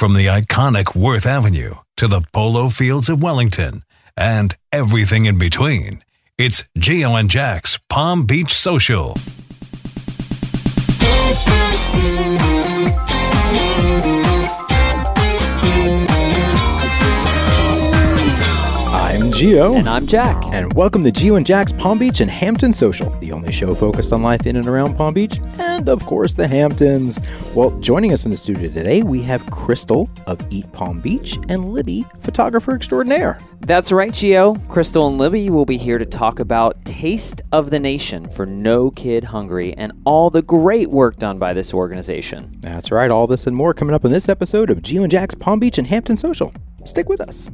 From the iconic Worth Avenue to the polo fields of Wellington and everything in between, it's Geo and Jack's Palm Beach Social. Geo. And I'm Jack. And welcome to Geo and Jack's Palm Beach and Hampton Social, the only show focused on life in and around Palm Beach and, of course, the Hamptons. Well, joining us in the studio today, we have Crystal of Eat Palm Beach and Libby, photographer extraordinaire. That's right, Geo. Crystal and Libby will be here to talk about Taste of the Nation for No Kid Hungry and all the great work done by this organization. That's right, all this and more coming up in this episode of Geo and Jack's Palm Beach and Hampton Social. Stick with us.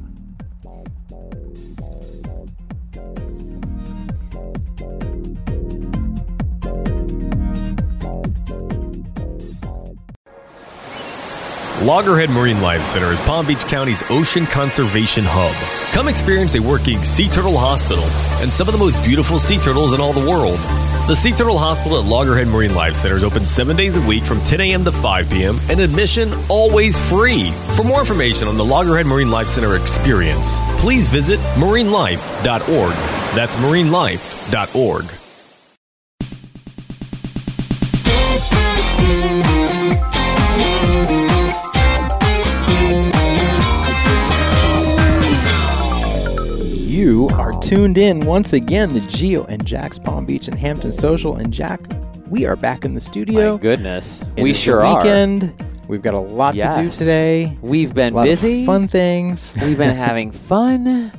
Loggerhead Marine Life Center is Palm Beach County's ocean conservation hub. Come experience a working sea turtle hospital and some of the most beautiful sea turtles in all the world. The Sea Turtle Hospital at Loggerhead Marine Life Center is open seven days a week from 10 a.m. to 5 p.m. and admission always free. For more information on the Loggerhead Marine Life Center experience, please visit marinelife.org. That's marinelife.org. tuned in once again to Geo and Jack's Palm Beach and Hampton Social. And Jack, we are back in the studio. My goodness. It we is the sure are. weekend. We've got a lot to do today. We've been busy. fun things. We've been having fun.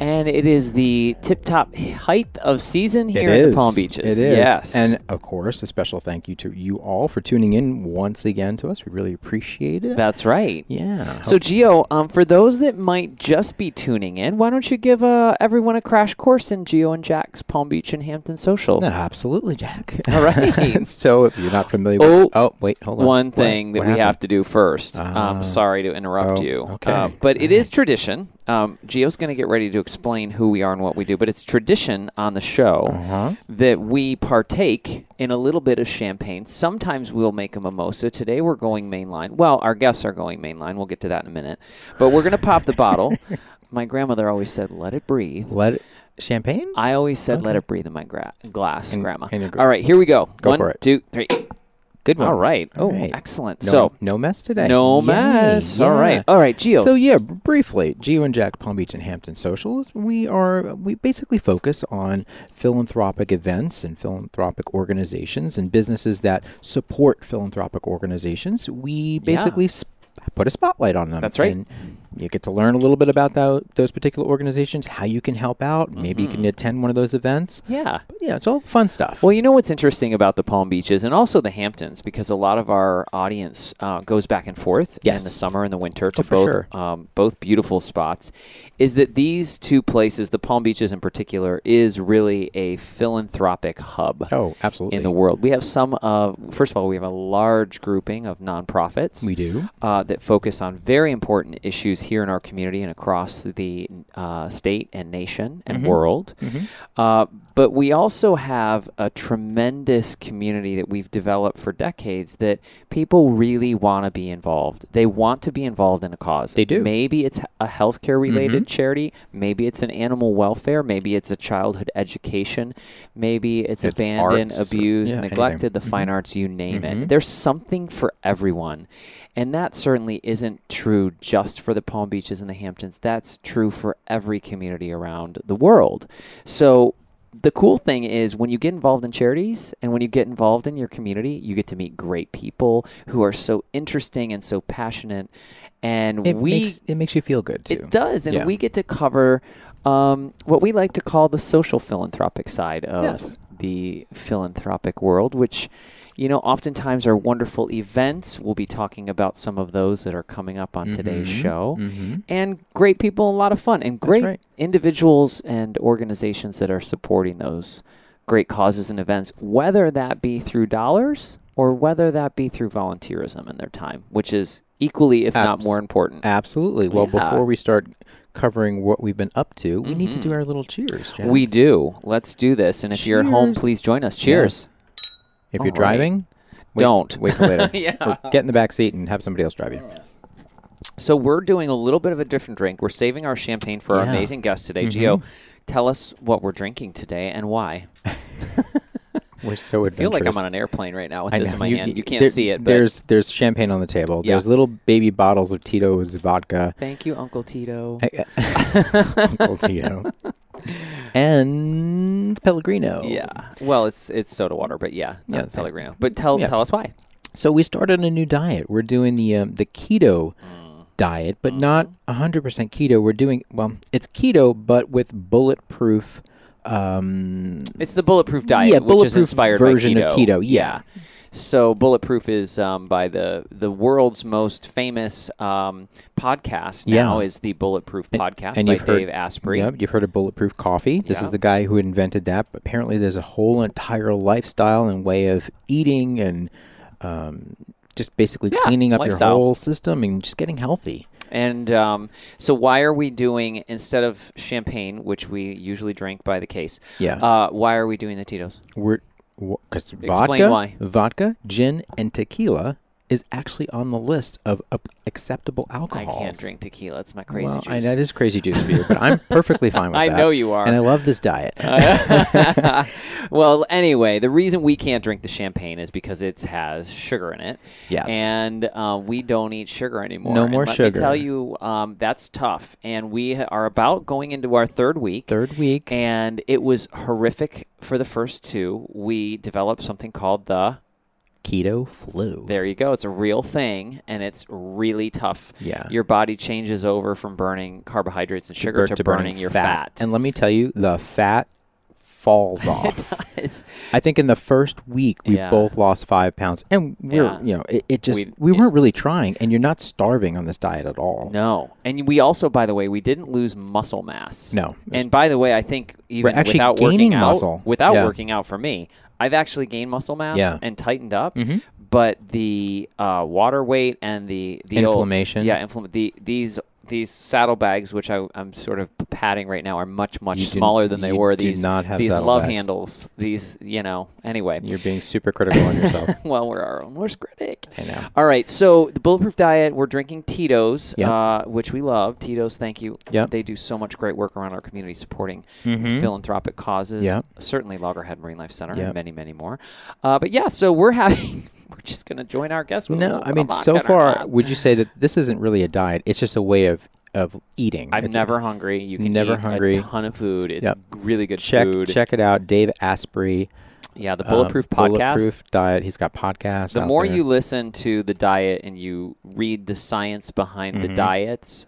And it is the tip top height of season here at the Palm Beaches. It is. Yes. And of course, a special thank you to you all for tuning in once again to us. We really appreciate it. that's right. yeah. So, Geo, um, for those that might just be tuning in, why don't you give uh, everyone a crash course in Geo and Jack's Palm Beach and Hampton Social? No, absolutely, Jack. All right. so if you're not familiar Oh, with Oh, wait, hold on. One What- thing that what we have to do first. Ah. um, sorry to interrupt Oh, you. okay. Uh, but it All is tradition. Um, Gio's going to get ready to explain who we are and what we do. But it's tradition on the show Uh-huh. that we partake in a little bit of champagne. Sometimes we'll make a mimosa. Today we're going mainline. Well, our guests are going mainline. We'll get to that in a minute. But we're going to pop the bottle. My grandmother always said, "Let it breathe." Let it, champagne? I always said, "Let it breathe" in my gra- glass, In- Grandma. in All right, here we go. Go One, for it. two, three. Good one. All right. Oh, All oh, right. excellent. No, so no mess today. no Yay, mess. All yeah. right. All right, Geo. So yeah, briefly, Geo and Jack Palm Beach and Hampton Socials. We are we basically focus on philanthropic events and philanthropic organizations and businesses that support philanthropic organizations. We basically s put a spotlight on them. That's right. And you get to learn a little bit about tho- those particular organizations, how you can help out. Maybe you can attend one of those events. yeah. But yeah, it's all fun stuff. Well, you know what's interesting about the Palm Beaches and also the Hamptons, because a lot of our audience uh, goes back and forth Yes. in the summer and the winter to Oh, both sure. um, both beautiful spots, is that these two places, the Palm Beaches in particular, is really a philanthropic hub. oh, absolutely. In the world, we have some. Uh, first of all, we have a large grouping of nonprofits. we do. uh, that focus on very important issues here in our community and across the uh, state and nation and Mhm. world. Mhm. Uh, but we also have a tremendous community that we've developed for decades that people really want to be involved. They want to be involved in a cause. They do. Maybe it's a healthcare related Mhm. charity. Maybe it's an animal welfare. Maybe it's a childhood education. Maybe it's, It's abandoned, arts abused, yeah, neglected, the anything. fine Mhm. arts, you name it. There's something for everyone. And that certainly isn't true just for the Palm Beaches and the Hamptons. That's true for every community around the world. So the cool thing is when you get involved in charities and when you get involved in your community, you get to meet great people who are so interesting and so passionate. And It we makes it makes you feel good too. it does, and Yeah. we get to cover um, what we like to call the social philanthropic side of Yes. the philanthropic world, which you know oftentimes are wonderful events. We'll be talking about some of those that are coming up on today's Mhm. show. Mhm. And great people, a lot of fun, and great right. individuals and organizations that are supporting those great causes and events, whether that be through dollars or whether that be through volunteerism and their time, which is equally, if not more important. Absolutely. Well, Yeah. before we start covering what we've been up to, we need to do Mhm. our little cheers. Jack. We do. Let's do this. And if you're at home, please join us. Cheers. If all you're right. driving, wait, Don't. wait till later. Yeah. Or get in the back seat and have somebody else drive you. So we're doing a little bit of a different drink. We're saving our champagne for our Yeah. amazing guest today. Mhm. Gio, tell us what we're drinking today and why. We're so I adventurous. feel like I'm on an airplane right now with I this know. in my hand. You can't there- see it, but There's there's champagne on the table. Yeah. There's little baby bottles of Tito's vodka. thank you, Uncle Tito. Uncle Tito. And Pellegrino. Yeah. Well, it's it's soda water, but yeah, Yeah, not. Pellegrino. But tell Yeah. tell us why. So we started a new diet. We're doing the um, the keto diet, but not 100% keto. We're doing well, it's keto but with bulletproof um It's the bulletproof diet, yeah, which is bulletproof inspired version by of keto. keto, yeah. So bulletproof is um, by the the world's most famous um, podcast now Yeah. is the Bulletproof And- podcast and by you've heard- Dave Asprey. Yep, you've heard of bulletproof coffee. This Yeah. is the guy who invented that. But apparently, there's a whole entire lifestyle and way of eating and um, just basically Yeah, cleaning up lifestyle. your whole system and just getting healthy. And um, so, why are we doing instead of champagne, which we usually drink by the case? Yeah. Uh, why are we doing the Tito's? We're because vodka, why. vodka, gin, and tequila is actually on the list of uh, acceptable alcohols. I can't drink tequila; it's my crazy well, juice. I, know that is crazy juice for you, but I'm perfectly fine with I that. I know you are. and I love this diet. well, anyway, the reason we can't drink the champagne is because it has sugar in it. Yes. And uh, we don't eat sugar anymore. No And more let sugar. Me tell you, um, that's tough. And we are about going into our third week. Third week. And it was horrific for the first two. We developed something called the. Keto flu. There you go. It's a real thing, and it's really tough. Yeah. Your body changes over from burning carbohydrates and sugar Bur- to, burning, your fat. And let me tell you, the fat falls off. It's- I think in the first week we Yeah. both lost five pounds, and we're Yeah. you know it, it just We- we, weren't really trying, and you're not starving on this diet at all. No, and we also, by the way, we didn't lose muscle mass. No. and by the way, I think even without gaining working out, muscle. without Yeah. working out for me, I've actually gained muscle mass and tightened up. Mhm. But the uh, water weight and the the old- Inflammation. yeah, inflammation. The these these saddlebags, which I, I'm sort of patting right now, are much much You do- smaller than they were. These not have these love saddlebags. handles. These you know. Anyway, You're being super critical on yourself. well, we're our own worst critic. I know. All right, so the bulletproof diet, we're drinking Tito's, Yep. uh, which we love. Tito's, thank you. Yep. They do so much great work around our community supporting Mhm. philanthropic causes. Yep. Certainly Loggerhead Marine Life Center Yep. and many, many more. Uh, but yeah, so we're having, we're just going to join our guests with No, I mean, so far, would you say that this isn't really a diet? It's just a way of of eating. I'm It's- never hungry. You can Never eat hungry. a ton of food. It's Yep. really good check food. check it out, Dave Asprey. Yeah, the um, Bulletproof podcast. Bulletproof diet. He's got podcasts. the more there. you listen to the diet and you read the science behind Mm-hmm. the diets,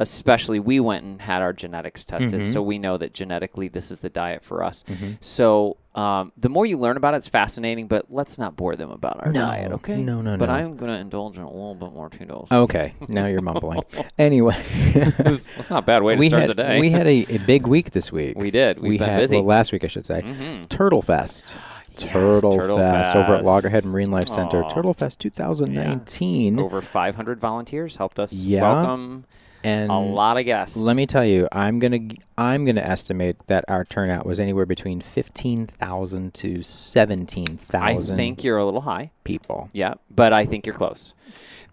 especially we went and had our genetics tested, Mm-hmm. so we know that genetically this is the diet for us. So um, the more you learn about it, it's fascinating. But let's not bore them about our No, diet, okay? no, no, But no. But i'm going to indulge in a little bit more Tito's. Okay, now you're mumbling. anyway, That's not a bad way to we start had the day. we had a, a big week this week. We did. We've we been had, busy. Well, last week I should say. Mhm. Turtle Fest. Turtle, Turtle Fest, over at Loggerhead Marine Life Center. Aw. Turtle Fest 2019. Over 500 volunteers helped us Yeah. welcome and a lot of guests. Let me tell you, I'm gonna I'm gonna estimate that our turnout was anywhere between fifteen thousand to seventeen thousand. I think you're a little high. people. Yeah, but I think you're close.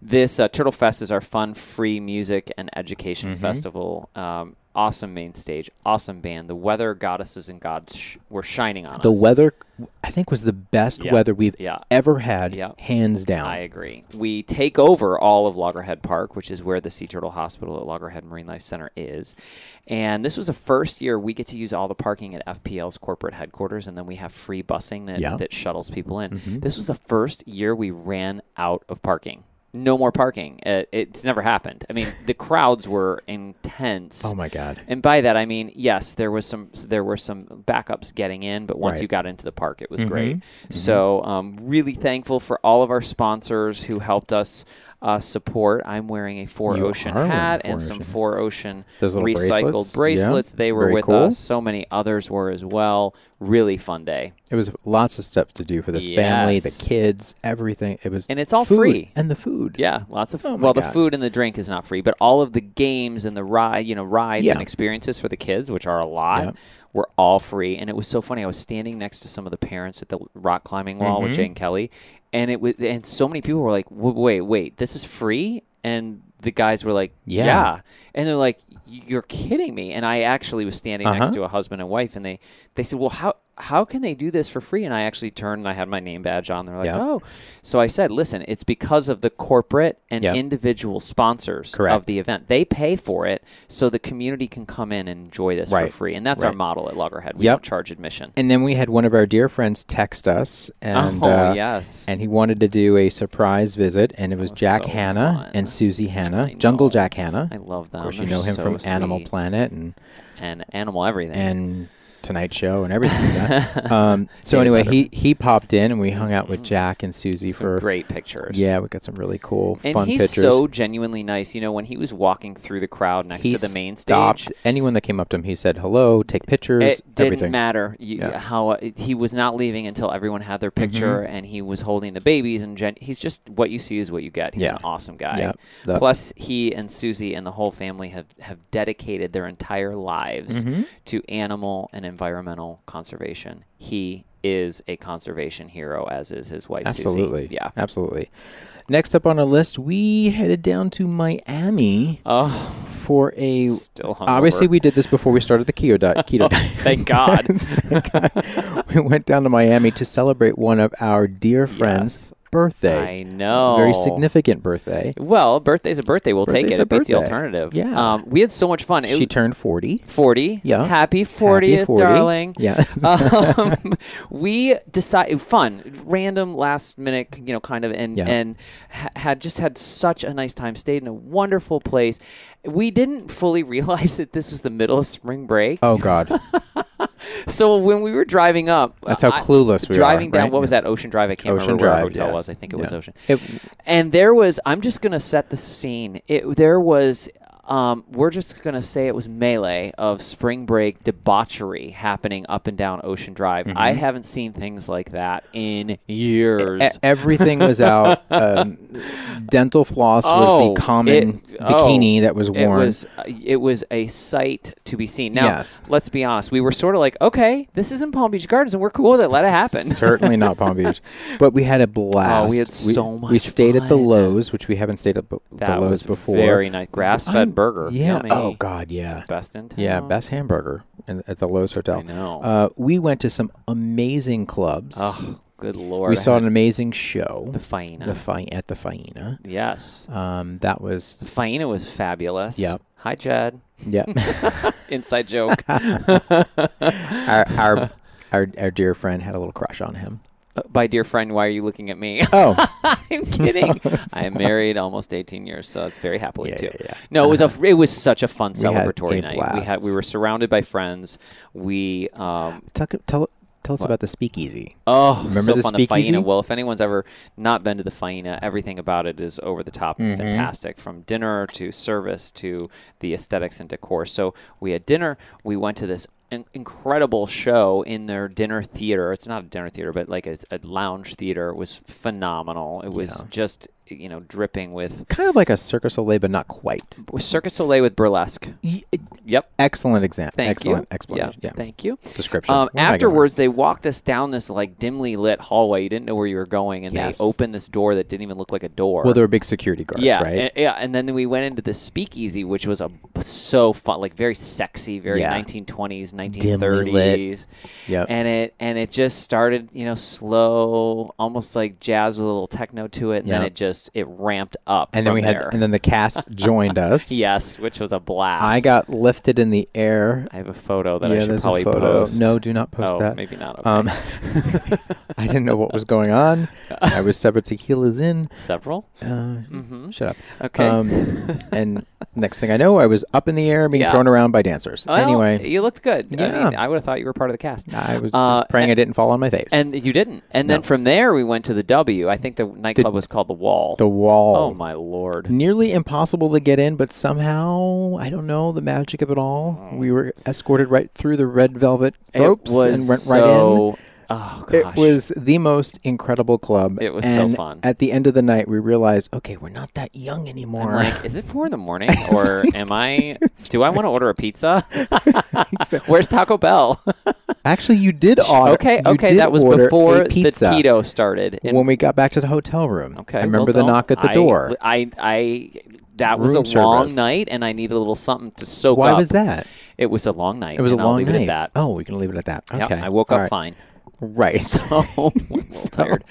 This uh, Turtle Fest is our fun, free music and education Mm-hmm. festival. Um, awesome main stage, awesome band. The weather goddesses and gods sh- were shining on The us. The weather, I think, was the best Yeah. weather we've Yeah. ever had, Yeah. hands down. I agree. We take over all of Loggerhead Park, which is where the Sea Turtle Hospital at Loggerhead Marine Life Center is. And this was the first year we get to use all the parking at FPL's corporate headquarters, and then we have free busing that. Mm-hmm. that shuttles people in. This was the first year we ran out of parking. No more parking. Uh, it's never happened. I mean, the crowds were intense. oh my god! And by that I mean yes, there was some there were some backups getting in, but once Right. you got into the park, it was Mhm. great. So um, really thankful for all of our sponsors who helped us uh, support. I'm wearing a Four You Ocean hat Four and some Four Ocean recycled bracelets? Yeah. They were Very with cool. us. So many others were as well. Really fun day. It was lots of stuff to do for the family, the kids, everything. It was And it's all free. and the food. Yeah, lots of. Oh well, the food and the drink is not free, but all of the games and the ride, you know, rides Yeah. and experiences for the kids, which are a lot, Yeah. were all free. And it was so funny. I was standing next to some of the parents at the rock climbing wall with Mhm. Jane Kelly, and it was, and so many people were like, "W- "Wait, wait, this is free?" And the guys were like, Yeah. "Yeah,", and they're like, "You're kidding me!" And I actually was standing next Uh-huh. to a husband and wife, and they they said, "Well, how how can they do this for free?" And I actually turned and I had my name badge on. They're like. "Oh," so I said, "Listen, it's because of the corporate and Yep. individual sponsors Correct. of the event. They pay for it, so the community can come in and enjoy this Right. for free, and that's our model at Loggerhead. We Yep. don't charge admission." And then we had one of our dear friends text us, and oh uh, yes. and he wanted to do a surprise visit, and it was was Jack so Hanna fun. and Susie Hanna, Jungle. Jack Hanna. I love them. of course, you They're know him so from Animal. Planet and and Animal Everything. and Tonight Show and everything. like that. um, so anyway, he he popped in, and we hung out with Jack and Susie Some for great pictures. yeah, we got some really cool, And fun he's pictures. so genuinely nice. You know, when he was walking through the crowd next he to the main stopped stage, anyone that came up to him. He said hello, take pictures, it didn't everything. matter you, Yeah. how uh, he was not leaving until everyone had their picture, Mm-hmm. and he was holding the babies. And gen- he's just what you see is what you get. He's Yeah. an awesome guy. Yeah. The- Plus, he and Susie and the whole family have have dedicated their entire lives Mm-hmm. to animal and environmental conservation. He is a conservation hero, as is his wife. Absolutely, Susie. Yeah. absolutely. Next up on our list, we headed down to Miami Oh, for a. still hungover. Obviously, we did this before we started the keto diet. Keto oh, diet. Thank God. Thank God. we went down to Miami to celebrate one of our dear friends' Yes. Birthday. I know. Very significant birthday. Well, birthday's a birthday. We'll take Birthday's it. a It beats the birthday. alternative. Yeah. Um, we had so much fun. It She turned 40. 40. Yeah. Happy 40th, Happy 40. darling. Yeah. um, we decided fun, random, last minute, you know, kind of, and Yeah. and ha- had just had such a nice time. Stayed in a wonderful place. We didn't fully realize that this was the middle of spring break. oh, God. So when we were driving up, That's how I- clueless we were driving are. down. right? What was that? Ocean Drive. I can't Ocean remember where our Drive, hotel yes. was. I think it was Ocean. It- And there was, I'm just going to set the scene. It, there was, um, we're just going to say it was melee of spring break debauchery happening up and down Ocean Drive. I haven't seen things like that in years. E- everything was out. Um, dental floss was Oh, the common it- oh, bikini that was worn. it was uh, it was a sight to be seen. Now, Yes. let's be honest. We were sort of like, okay, this is in Palm Beach Gardens, and we're cool with it. Let it happen. Certainly not Palm Beach, but we had a blast. Oh, we had we, so We much stayed at the fun. Loews, which we haven't stayed at b- the Loews was before. very nice. Grass-fed burger. Yeah. Yummy. Oh God, yeah. Best in town. Yeah, best hamburger in, at the Loews Hotel. I know. Uh, we went to some amazing clubs. Oh, good lord. we I saw an amazing show. the Faena. The fi- at the Faena. yes. Um, that was The Faena was fabulous. Yep. Hi, Chad. Yep. Inside joke. our, our our our dear friend had a little crush on him. By dear friend, why are you looking at me? Oh, I'm kidding. I am married almost 18 years, so it's very happily Yeah, too. yeah, yeah. No, it was a it was such a fun We had celebratory a night. We had we were surrounded by friends. We um tell tell, tell us What? about the speakeasy. oh Remember so the fun speakeasy? the Faena. Well, if anyone's ever not been to the Faena, everything about it is over the top and Mhm. fantastic, from dinner to service to the aesthetics and decor. So we had dinner. We went to this incredible show in their dinner theater. It's not a dinner theater, but like a, a lounge theater. It was phenomenal. It was Yeah. just you know dripping with Kind of like a Cirque du Soleil, but not quite. with Cirque du Soleil with burlesque. Yep. Excellent example. Thank Excellent you. explanation. Yeah. Thank you. Description. Um, What am I gonna- afterwards, they walked us down this like dimly lit hallway. You didn't know where you were going, and Yes. they opened this door that didn't even look like a door. Well, there were big security guards, yeah, right? and, yeah, and then we went into the speakeasy, which was a so fun, like very sexy, very Yeah. 1920s, Dimly lit. 1930s, yep. and it and it just started, you know, slow, almost like jazz with a little techno to it, and then it just it ramped up. and then we had, and then the cast joined us. yes, which was a blast. I got lifted in the air. I have a photo that yeah, I should there's probably a photo. post. No, do not post oh, that. maybe not. Okay. Um, I didn't know what was going on. I was several tequilas in. Several. Uh, Mm-hmm. Shut up. Okay. Um, and next thing I know, I was up in the air being Yeah. thrown around by dancers. Well, anyway, you looked good. I Yeah. mean, I would have thought you were part of the cast. I was Uh, just praying I didn't fall on my face. And you didn't. And then from there, we went to the W. I think the nightclub was called the Wall. The wall. oh my lord! Nearly impossible to get in, but somehow I don't know the magic of it all. Oh. We were escorted right through the red velvet It ropes was and went right in. Oh gosh! It was the most incredible club. It was so and fun. At the end of the night, we realized, okay, we're not that young I'm anymore. like, is it four in the morning, or am I? Do I want to order a pizza? Where's Taco Bell? Actually, you did order. okay, you okay, did that was order before the pizza keto started. And- when we got back to the hotel room. okay, I remember well, the knock at the I- door. I, I that was a Room long service. night, and I needed a little something to soak Why up. Why was that? It was a long night. It was and a I'll long leave night. It at that. Oh, we can leave it at that. Yep, Okay. I woke All up right. fine. Right. So a tired.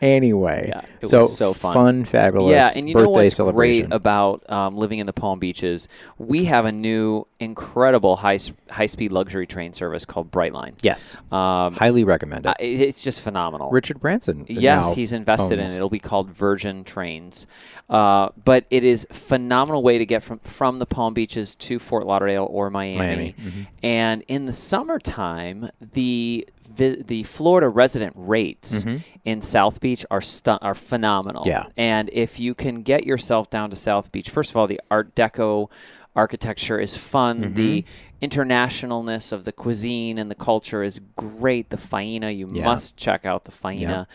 anyway, Yeah, it so was so fun. fabulous. Yeah, and you know what's great about um, living in the Palm Beaches? We have a new, incredible high high speed luxury train service called Brightline. yes, Um, highly recommended. uh, it- it's just phenomenal. Richard Branson. Yes, he's invested in it. It'll be called Virgin Trains, uh, but it is phenomenal way to get from from the Palm Beaches to Fort Lauderdale or Miami. Miami, mhm. And in the summertime, the vi- the Florida resident rates in South Beach are stu- are phenomenal. Mm-hmm. Yeah. And if you can get yourself down to South Beach, first of all, the Art Deco architecture is fun. Mm-hmm. The internationalness of the cuisine and the culture is great. The Faena, you Yeah. must check out the Faena.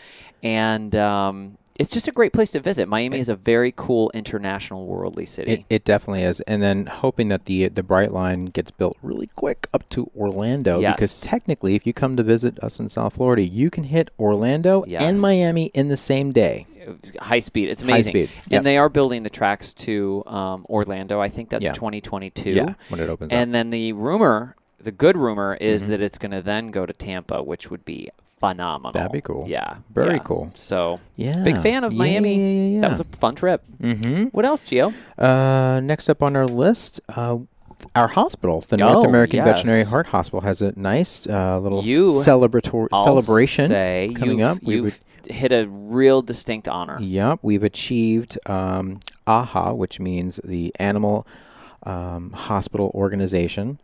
And um, it's just a great place to visit. Miami is a very cool international worldly city. It, it definitely is, and then hoping that the the Bright Line gets built really quick up to Orlando because technically, if you come to visit us in South Florida, you can hit Orlando Yes. and Miami in the same day. high speed. It's amazing. High speed, And they are building the tracks to um, Orlando. I think that's Yeah. 2022. Yeah, when it opens And up. then the rumor, the good rumor, is Mm-hmm. that it's going to then go to Tampa, which would be phenomenal. That'd be cool. Yeah. Very yeah. cool. So, Yeah, big fan of Miami. Yeah, yeah. That was a fun trip. mm-hmm. What else, Gio? Uh, next up on our list, uh, our hospital, the Oh, North American yes. Veterinary Heart Hospital, has a nice uh, little You- celebratory celebration coming up. We You've would- hit a real distinct honor. Yep, we've achieved um, AHA, which means the Animal um, Hospital Organization.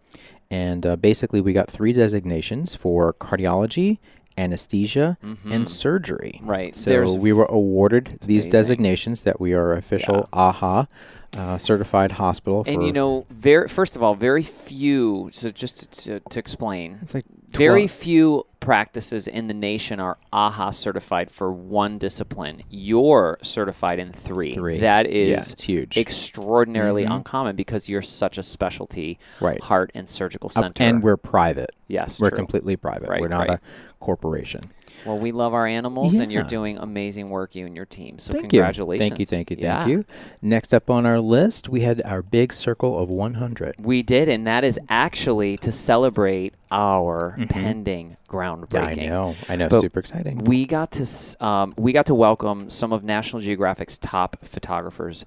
And uh, basically, we got three designations for cardiology, anesthesia, and surgery. Mm-hmm. Right. So There's- we were awarded these amazing. designations that we are official AHA uh, certified hospital. And for- you know, very first of all, very few. So just to, to explain, it's like very few practices in the nation are AHA certified for one discipline. You're certified in three. Three. That Yeah, is it's huge. extraordinarily uncommon because you're such a specialty Right. heart and surgical Uh, center. and we're private. yes, We're true. completely private. Right, we're not right. a corporation. Well, we love our animals, and you're doing amazing work, you and your team. So Thank congratulations. you. Thank you. Thank you. Yeah. Thank you. Next up on our list, we had our big circle of 100. We did, and that is actually to celebrate our pending groundbreaking. Mm-hmm. I know. I know. But Super exciting. We got to um, we got to welcome some of National Geographic's top photographers,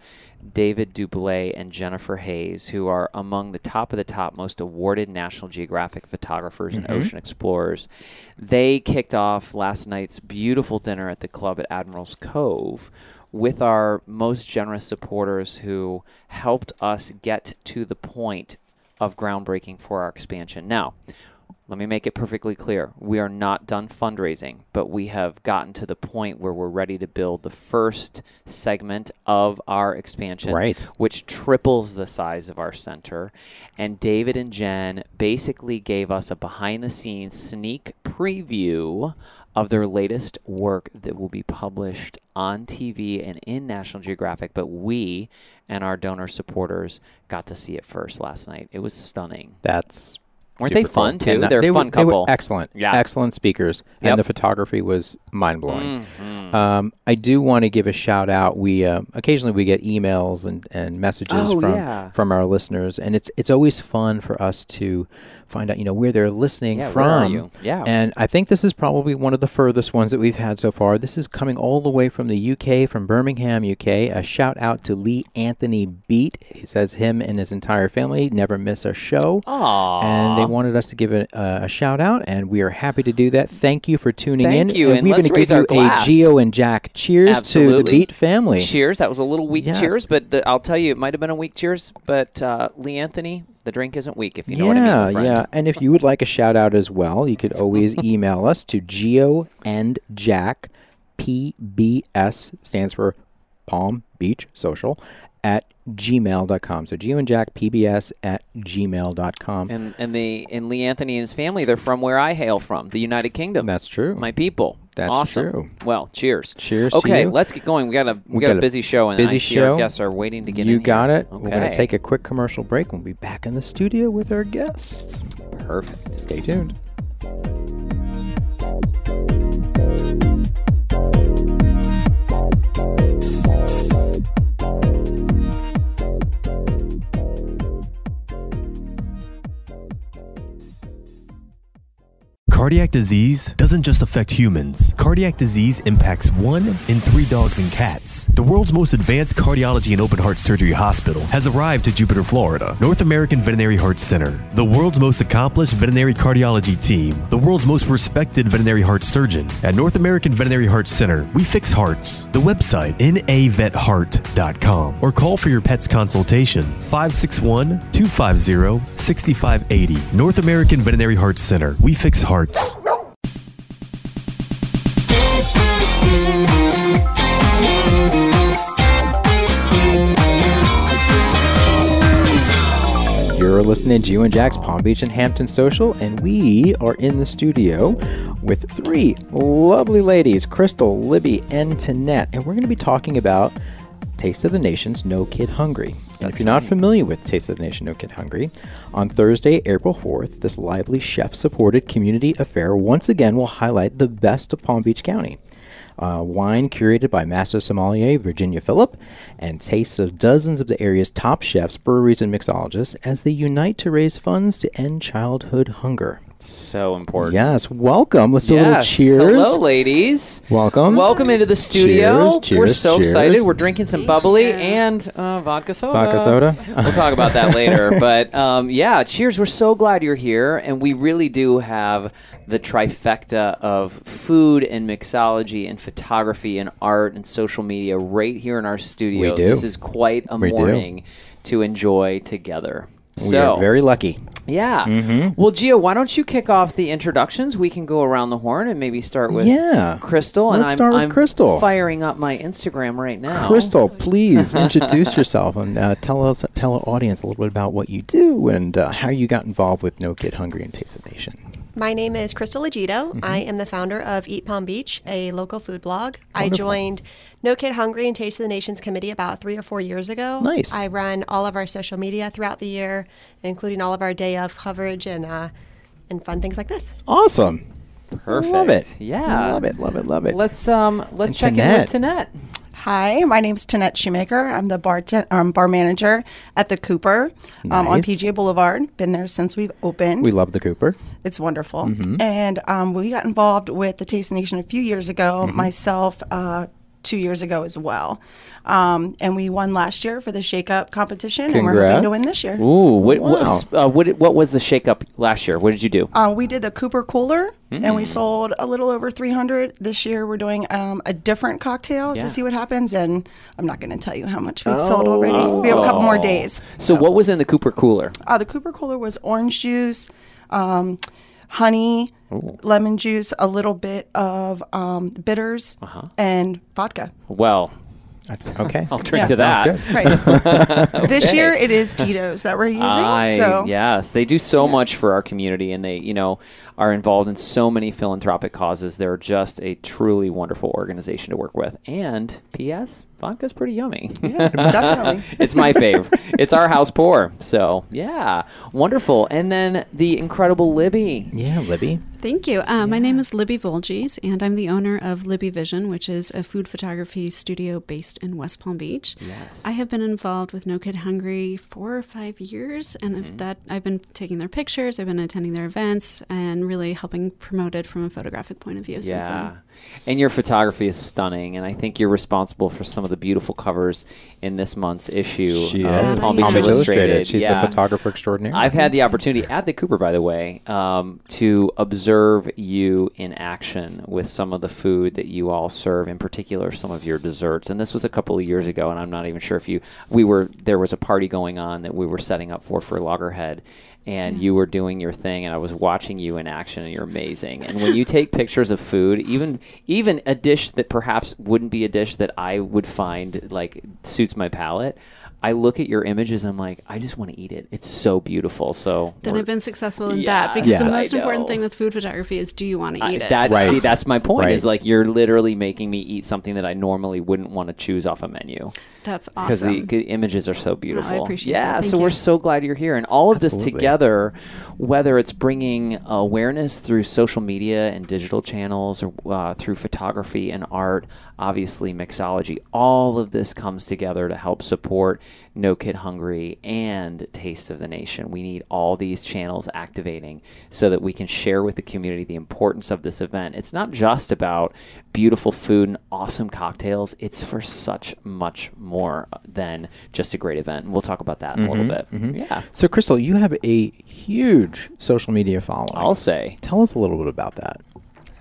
David Doubilet and Jennifer Hayes, who are among the top of the top most awarded National Geographic photographers Mm-hmm. and ocean explorers. They kicked off last night's beautiful dinner at the club at Admiral's Cove with our most generous supporters who helped us get to the point of groundbreaking for our expansion. Now, let me make it perfectly clear. We are not done fundraising, but we have gotten to the point where we're ready to build the first segment of our expansion, Right. which triples the size of our center. And David and Jen basically gave us a behind the scenes sneak preview of their latest work that will be published on TV and in National Geographic, but we and our donor supporters got to see it first last night. It was stunning. That's Weren't they super cool. fun, too? They're they fun were, they were excellent. Yeah. Excellent speakers. Yep. Mm-hmm. And the photography was mind blowing. Um, I do want to give a shout out. We uh, occasionally we get emails and, and messages Oh, from yeah. from our listeners, and it's it's always fun for us to find out you know where they're listening Yeah, from. where are you? Yeah. And I think this is probably one of the furthest ones that we've had so far. This is coming all the way from the UK, from Birmingham, UK. A shout out to Lee Anthony Beat. He says him and his entire family never miss a show. Aww. And they wanted us to give a, uh, a shout out, and we are happy to do that. Thank you for tuning Thank in. you, and we're gonna give you glass. a Geo and Jack cheers to the Beat family. Cheers. That was a little weak Yes. cheers, but the, I'll tell you, it might have been a weak cheers. But uh, Lee Anthony, the drink isn't weak, if you know yeah, what I mean. yeah. And if you would like a shout out as well, you could always email us to Geo and Jack, PBS stands for Palm Beach Social, at gmail.com. So Geo and Jack, PBS at gmail.com. And and the and Lee Anthony and his family, they're from where I hail from, the United Kingdom. That's true. my people. That's awesome. true. Well, cheers. Cheers to Okay, let's get going. We got a we, We got, got a busy show, and busy I show. our guests are waiting to get you got here. it. We're going to take a quick commercial break. We'll be back in the studio with our guests. perfect. Stay tuned. Cardiac disease doesn't just affect humans. Cardiac disease impacts one in three dogs and cats. The world's most advanced cardiology and open heart surgery hospital has arrived to Jupiter, Florida. North American Veterinary Heart Center, the world's most accomplished veterinary cardiology team, the world's most respected veterinary heart surgeon. At North American Veterinary Heart Center, we fix hearts. The website, navetheart.com, or call for your pet's consultation, 561 250 6580. North American Veterinary Heart Center, we fix hearts. You're listening to Geo and Jack's Palm Beach and Hampton Social, and we are in the studio with three lovely ladies, Crystal, Libby, and Tanette, and we're going to be talking about Taste of the Nation's No Kid Hungry. And if you're not familiar with Taste of the Nation No Kid Hungry, on Thursday, April 4th, this lively chef-supported community affair once again will highlight the best of Palm Beach County. Uh, wine curated by master sommelier Virginia Philip, and tastes of dozens of the area's top chefs, breweries, and mixologists as they unite to raise funds to end childhood hunger. So important. Yes, welcome. Let's do a little Yes. cheers. Hello, ladies. Welcome. Welcome into the studio. Cheers, cheers, We're so cheers. excited. We're drinking some bubbly and uh, vodka soda. Vodka soda? we'll talk about that later. But um, yeah, cheers. We're so glad you're here. And we really do have the trifecta of food and mixology and photography and art and social media right here in our studio. We do. This is quite a We do. morning to enjoy together. We so, are very lucky. Yeah. Mm-hmm. Well, Gio, why don't you kick off the introductions? We can go around the horn and maybe start with Yeah. Crystal. And Let's I'm, start with I'm Crystal. firing up my Instagram right now. Crystal, please introduce yourself and uh, tell us, tell our audience a little bit about what you do and uh, how you got involved with No Kid Hungry and Taste of Nation. My name is Crystal Legito. Mm-hmm. I am the founder of Eat Palm Beach, a local food blog. I joined No Kid Hungry and Taste of the Nations committee about three or four years ago. Nice. I run all of our social media throughout the year, including all of our day of coverage and uh, and fun things like this. Awesome. Perfect. Love it. Yeah. Love it. Love it. Love it. Let's um let's And check in with Tanette. Hi, my name is Tanette Shoemaker. I'm the bar, um, bar manager at the Cooper um, on PGA Boulevard. Been there since we've opened. we love the Cooper. it's wonderful. Mm-hmm. And um, we got involved with the Taste Nation a few years ago, Mm-hmm. myself uh, two years ago as well. Um, and we won last year for the Shake Up competition, and we're hoping to win this year. Ooh, what what, Wow. was- uh, what what was the shakeup last year? What did you do? Uh, we did the Cooper Cooler, and Mm. we sold a little over 300. This year, we're doing um, a different cocktail Yeah. to see what happens. And I'm not going to tell you how much we've sold already. We have a couple more days. So what was in the Cooper cooler? Uh, the Cooper Cooler was orange juice, um, honey, lemon juice, a little bit of um, bitters, Uh-huh. and vodka. Well, That's okay. I'll drink Yeah, to that. sounds good. Right. This year it is Tito's that we're using. I, so yes, they do so much for our community, and they, you know, are involved in so many philanthropic causes. They're just a truly wonderful organization to work with. And P.S. Vodka's pretty yummy. definitely. it's my fave. it's our house pour. So yeah, wonderful. And then the incredible Libby. Yeah, Libby. Thank you. Uh, My name is Libby Volgyes, and I'm the owner of Libby Vision, which is a food photography studio based in West Palm Beach. Yes. I have been involved with No Kid Hungry four or five years, and Mm-hmm. that I've been taking their pictures, I've been attending their events, and really helping promote it from a photographic point of view. Since Yeah. And your photography is stunning, and I think you're responsible for some of the beautiful covers in this month's issue She of is. Palm Beach Beach Illustrated. She's Yeah. the photographer extraordinaire. I've had the opportunity at the Cooper, by the way, um, to observe you in action with some of the food that you all serve, in particular some of your desserts. And this was a couple of years ago, and I'm not even sure if you. We were there was a party going on that we were setting up for for Loggerhead. And you were doing your thing, and I was watching you in action, and you're amazing. And when you take pictures of food, even even a dish that perhaps wouldn't be a dish that I would find like suits my palate, I look at your images and I'm like, I just want to eat it. It's so beautiful. So Then I've been successful in Yes, that because Yeah. the most important thing with food photography is do you want to I- eat it? That's Right. see, that's my point. Right. Is like you're literally making me eat something that I normally wouldn't want to choose off a menu That's because awesome. the, the images are so beautiful. I appreciate yeah, that. Thank so we're so glad you're here, and all of this together, whether it's bringing awareness through social media and digital channels, or uh, through photography and art, obviously mixology, all of this comes together to help support No Kid Hungry, and Taste of the Nation. We need all these channels activating so that we can share with the community the importance of this event. It's not just about beautiful food and awesome cocktails, it's for such much more than just a great event. And we'll talk about that in a little bit. Mm-hmm. Yeah. So, Crystal, you have a huge social media following. I'll say. Tell us a little bit about that.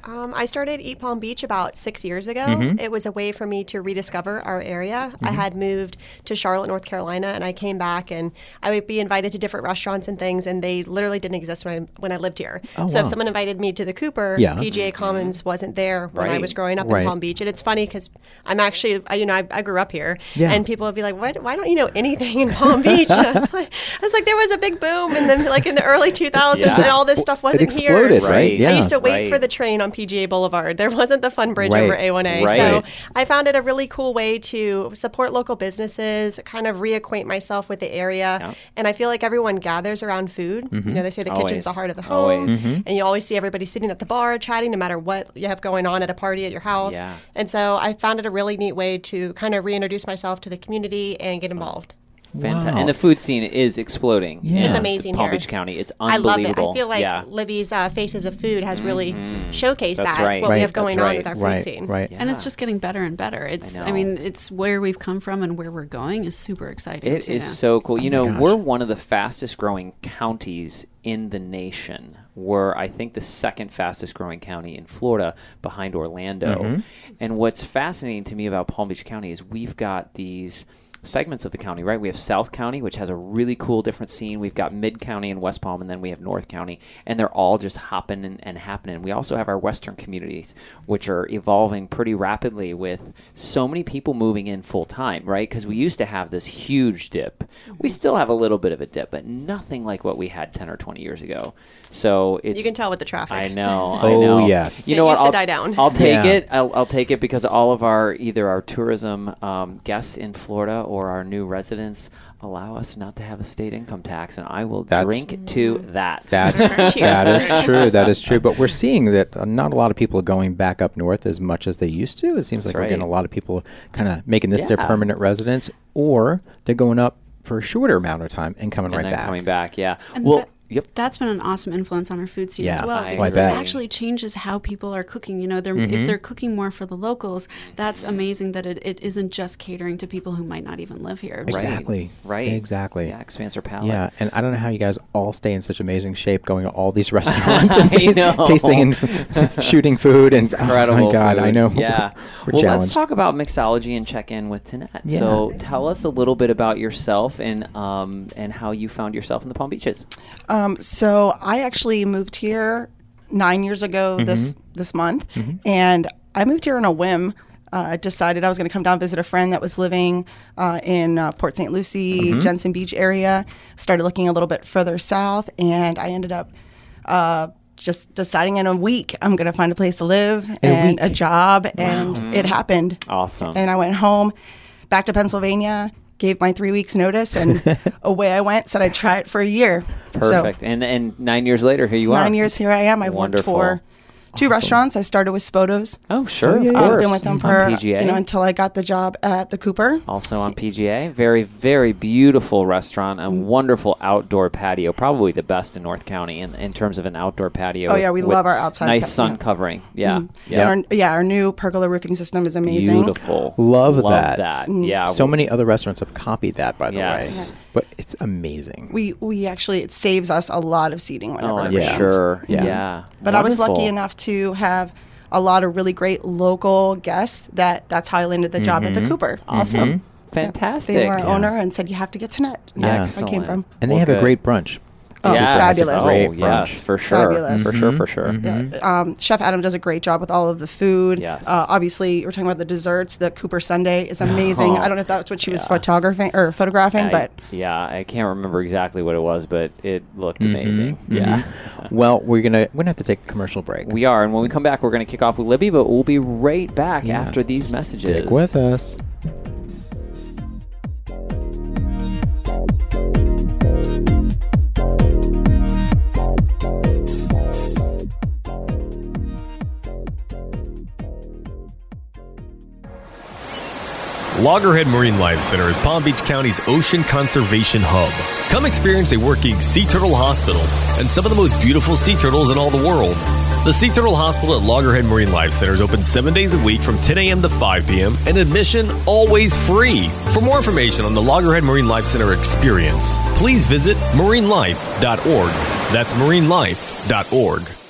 Um, I started Eat Palm Beach about six years ago. Mm-hmm. It was a way for me to rediscover our area. I had moved to Charlotte, North Carolina, and I came back and I would be invited to different restaurants and things, and they literally didn't exist when I, when I lived here. Oh, so wow. if someone invited me to the Cooper, Yeah. PGA Commons wasn't there when I was growing up Right. in Palm Beach. And it's funny because I'm actually, I, you know, I, I grew up here, Yeah. and people would be like, "What? Why don't you know anything in Palm Beach?" And I was like, I was like, there was a big boom, and then like in the early 2000s, Just and all this stuff wasn't it exploded, here. right? Right. Yeah. I used to wait Right. for the train on PGA Boulevard. There wasn't the fun bridge Right. over A1A. Right. So I found it a really cool way to support local businesses, kind of reacquaint myself with the area. Yeah. And I feel like everyone gathers around food. Mm-hmm. You know, they say the kitchen's the heart of the home. Always. And you always see everybody sitting at the bar chatting no matter what you have going on at a party at your house. Yeah. And so I found it a really neat way to kind of reintroduce myself to the community and get involved. Fantastic. Wow. And the food scene is exploding. Yeah. It's amazing Palm here. Beach County. It's unbelievable. I love it. I feel like yeah. Libby's uh, Faces of Food has really showcased That's that, right. what Right. we have That's going on right. with our food Right, scene. right. And it's just getting better and better. It's, I, know. mean, it's where we've come from and where we're going is super exciting. It too. is so cool. You know, Oh gosh. we're one of the fastest growing counties in the nation. We're, I think, the second fastest growing county in Florida behind Orlando. Mm-hmm. And what's fascinating to me about Palm Beach County is we've got these segments of the county, right? We have South County, which has a really cool different scene. We've got Mid County and West Palm, and then we have North County, and they're all just hopping and, and happening. We also have our Western communities, which are evolving pretty rapidly with so many people moving in full time, right? Because we used to have this huge dip. We still have a little bit of a dip, but nothing like what we had 10 or 20 years ago. So it's. You can tell with the traffic. I know. I Oh, know. yes. You It know what? used I'll, die down. I'll take Yeah. it. I'll, I'll take it because all of our either our tourism um, guests in Florida or our new residents allow us not to have a state income tax, and I will That's- drink to that. That's that is true. That is true. But we're seeing that uh, not a lot of people are going back up north as much as they used to. It seems That's like we're getting a right. lot of people kind of making this their Yeah. permanent residence, or they're going up for a shorter amount of time and coming and right then back. coming back. Yeah. And well. that- Yep. That's been an awesome influence on our food scene Yeah, as well I because it actually changes how people are cooking. You know, they're, Mm-hmm. if they're cooking more for the locals, that's amazing that it, it isn't just catering to people who might not even live here. Exactly. Right. Exactly. Yeah, expands our palate. Yeah, and I don't know how you guys all stay in such amazing shape, going to all these restaurants and taste- tasting and f- shooting food. And oh Incredible. my God, I know. Yeah. we're well, challenged. let's talk about mixology and check in with Tinette. Yeah. So, tell us a little bit about yourself and um, and how you found yourself in the Palm Beaches. Um, so I actually moved here nine years ago this this month, and I moved here on a whim. Uh, decided I was going to come down visit a friend that was living uh, in uh, Port St. Lucie, Jensen Beach area. Started looking a little bit further south, and I ended up uh, just deciding in a week I'm going to find a place to live and a job, and it happened. Awesome. And I went home, back to Pennsylvania, gave my three weeks notice, and away I went. Said I'd try it for a year. So Perfect. and and nine years later, here you are. nine years here I am. I've Wonderful. worked for two restaurants. I started with Spotos. Oh, sure. yeah, yeah. I've course. been with them On for PGA. you know until I got the job at the Cooper. also on PGA. Very, very beautiful restaurant. A Mm. wonderful outdoor patio. Probably the best in North County in, in terms of an outdoor patio. Oh, yeah, we with love our outside patio. Nice pa- sun covering. Yeah. And Yeah. our, yeah, our new pergola roofing system is amazing. Beautiful. Love that. that. Mm. Yeah. So many other restaurants have copied that, by the Yes. way. But it's amazing. We we actually it saves us a lot of seating whenever Oh, it I'm Yeah. sure. Yeah. Yeah. But I was lucky enough to have a lot of really great local guests that that's how I landed the job Mm-hmm. at the Cooper. Awesome. Fantastic. They were our owner and said you have to get to net. And Yeah. that's where I came Excellent. from. and they Well, have good. a great brunch. Oh, Yes. fabulous. Oh, yes, for sure. Fabulous. For sure, for sure. Yeah, um, Chef Adam does a great job with all of the food. Yes. Uh, obviously, we're talking about the desserts. The Cooper Sundae is amazing. Oh, I don't know if that's what she was photographing or photographing, I- but yeah, I can't remember exactly what it was, but it looked amazing. Yeah. Well, we're gonna we're gonna have to take a commercial break. We are, and when we come back, we're going to kick off with Libby, but we'll be right back Yeah. after these messages. Stick with us. Loggerhead Marine Life Center is Palm Beach County's ocean conservation hub. Come experience a working sea turtle hospital and some of the most beautiful sea turtles in all the world. The Sea Turtle Hospital at Loggerhead Marine Life Center is open seven days a week from 10 a.m. to 5 p.m. and admission always free. For more information on the Loggerhead Marine Life Center experience, please visit marinelife.org. That's marinelife.org.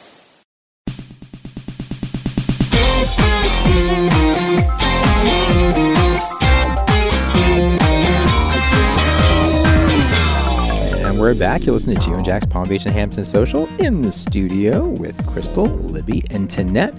we're back. You're listening to Gio and Jack's Palm Beach and Hampton Social in the studio with Crystal, Libby, and Tanette.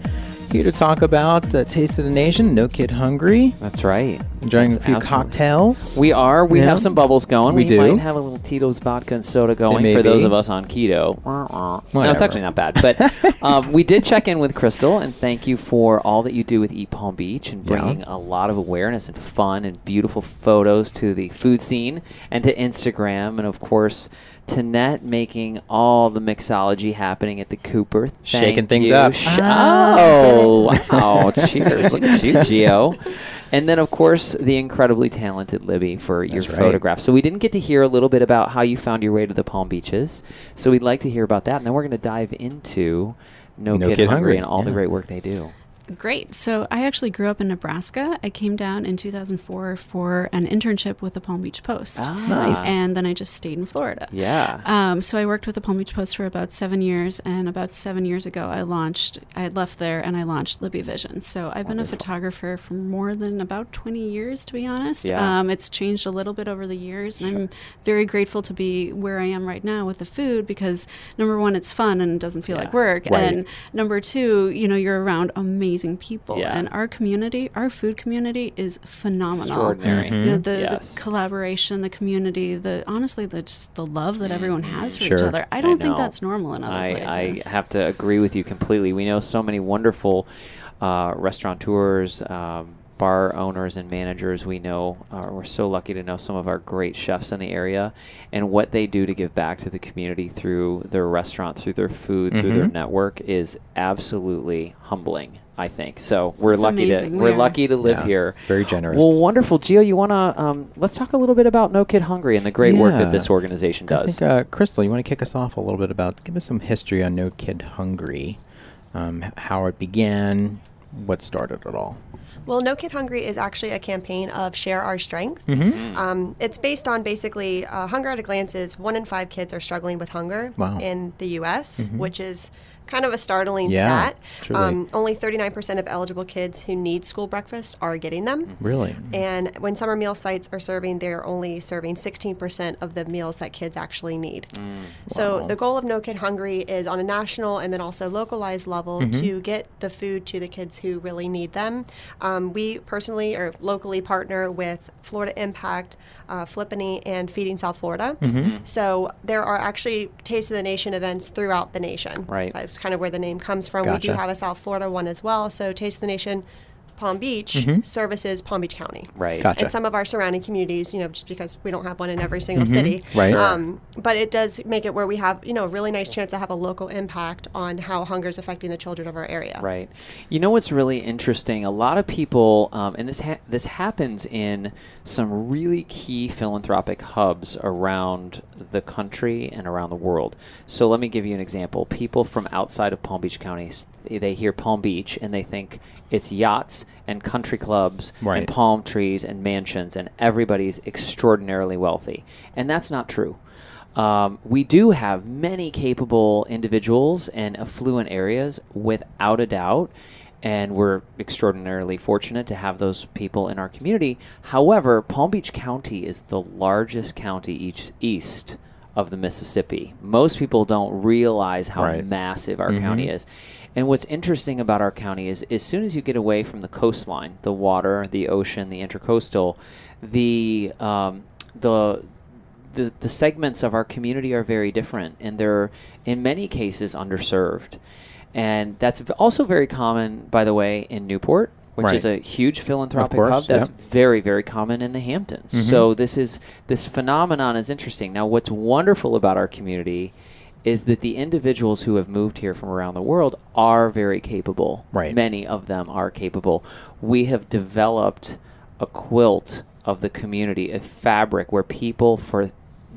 Here to talk about uh, Taste of the Nation, No Kid Hungry, That's right. Enjoying That's a few absolutely- cocktails. We are. We Yeah. have some bubbles going. We We, do. might have a little Tito's vodka and soda going may for those be. of us on keto. No, it's Whatever. actually not bad. But um, we did check in with Crystal and thank you for all that you do with Eat Palm Beach and Yeah. bringing a lot of awareness and fun and beautiful photos to the food scene and to Instagram. And of course, Tanette making all the mixology happening at the Cooper. Shaking things you. up. Sh- Ah. oh, wow. Cheers. Look at you, Gio. And then, of course, the incredibly talented Libby for your That's right. photographs. So we didn't get to hear a little bit about how you found your way to the Palm Beaches. So we'd like to hear about that. And then we're going to dive into No, No Kid, Kid Hungry, Hungry, and all the great work they do. Great. So I actually grew up in Nebraska. I came down in 2004 for an internship with the Palm Beach Post. Nice. And then I just stayed in Florida. Yeah. Um, so I worked with the Palm Beach Post for about seven years, and about seven years ago, I launched. I had left there, and I launched Libby Vision. So I've been a photographer for more than about 20 years, to be honest. Yeah. Um, it's changed a little bit over the years, and I'm very grateful to be where I am right now with the food because number one, it's fun and it doesn't feel Yeah. like work, Right. and number two, you know, you're around amazing people, Yeah. and our community, our food community, is phenomenal. Extraordinary. You know, the, Yes. the collaboration, the community, the honestly, the just the love that everyone has for each other. I don't think that's normal in other I, places. I have to agree with you completely. We know so many wonderful uh, restaurateurs, um, bar owners, and managers. We know uh, we're so lucky to know some of our great chefs in the area and what they do to give back to the community through their restaurant, through their food, through their Mhm. network is absolutely humbling. I think so. We're It's lucky amazing. to We we're are. lucky to live Yeah. here. Very generous. Well, wonderful, Gio. You wanna um, let's talk a little bit about No Kid Hungry and the great work Yeah. that this organization I does. think, uh, Crystal, you want to kick us off a little bit about, give us some history on No Kid Hungry, um, how it began, what started it all. Well, No Kid Hungry is actually a campaign of Share Our Strength. Mm-hmm. Um, it's based on basically uh, Hunger at a Glance is one in five kids are struggling with hunger Wow. in the U.S., which is kind of a startling Yeah, stat. truly. Um, only 39% of eligible kids who need school breakfast are getting them. Really? And when summer meal sites are serving, they're only serving 16% of the meals that kids actually need. So Wow. the goal of No Kid Hungry is on a national and then also localized level Mm-hmm. to get the food to the kids who really need them. Um, we personally or locally partner with Florida Impact, uh, FLIPANY, and Feeding South Florida. Mm-hmm. So there are actually Taste of the Nation events throughout the nation. Right. That's kind of where the name comes from. We do have a South Florida one as well. So Taste of the Nation. Palm Beach services Palm Beach County Right. Mm-hmm. Gotcha. and some of our surrounding communities, you know, just because we don't have one in every single city. Mm-hmm. Right. Um, but it does make it where we have, you know, a really nice chance to have a local impact on how hunger is affecting the children of our area. Right. You know what's really interesting? A lot of people, um, and this ha- this happens in some really key philanthropic hubs around the country and around the world. So let me give you an example. People from outside of Palm Beach County, they hear Palm Beach and they think it's yachts and country clubs Right. and palm trees and mansions, and everybody's extraordinarily wealthy. And that's not true. Um, we do have many capable individuals and affluent areas without a doubt, and we're extraordinarily fortunate to have those people in our community. However, Palm Beach County is the largest county each east of the Mississippi. Most people don't realize how Right. massive our county is. And what's interesting about our county is as soon as you get away from the coastline, the water, the ocean, the intercoastal, the um, the the, the segments of our community are very different and they're in many cases underserved and that's also very common by the way in newport which is a huge philanthropic course, hub. that's yep. very very common in the hamptons. Mm-hmm. So this is this phenomenon is interesting. Now what's wonderful about our community is that the individuals who have moved here from around the world are very capable. Right. many of them are capable. We have developed a quilt of the community, a fabric where people for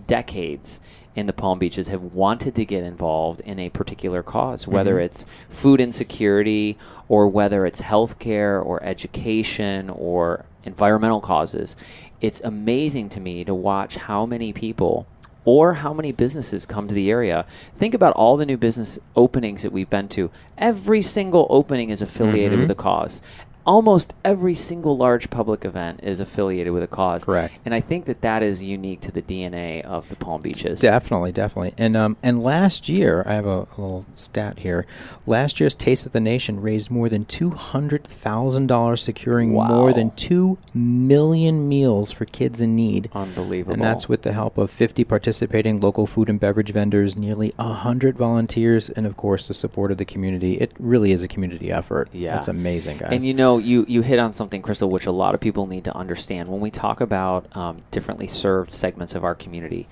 decades in the Palm Beaches have wanted to get involved in a particular cause, whether Mhm. it's food insecurity or whether it's healthcare or education or environmental causes. It's amazing to me to watch how many people or how many businesses come to the area. Think about all the new business openings that we've been to. Every single opening is affiliated Mhm. with a cause. Almost every single large public event is affiliated with a cause. Correct. And I think that that is unique to the DNA of the Palm Beaches. Definitely, definitely. And um, and last year, I have a, a little stat here. Last year's Taste of the Nation raised more than two hundred thousand dollars, securing more than two million meals for kids in need. Unbelievable. And that's with the help of 50 participating local food and beverage vendors, nearly 100 volunteers, and of course the support of the community. It really is a community effort. Yeah. That's amazing, guys. And you know, you, you hit on something, Crystal, which a lot of people need to understand. When we talk about um, differently served segments of our community,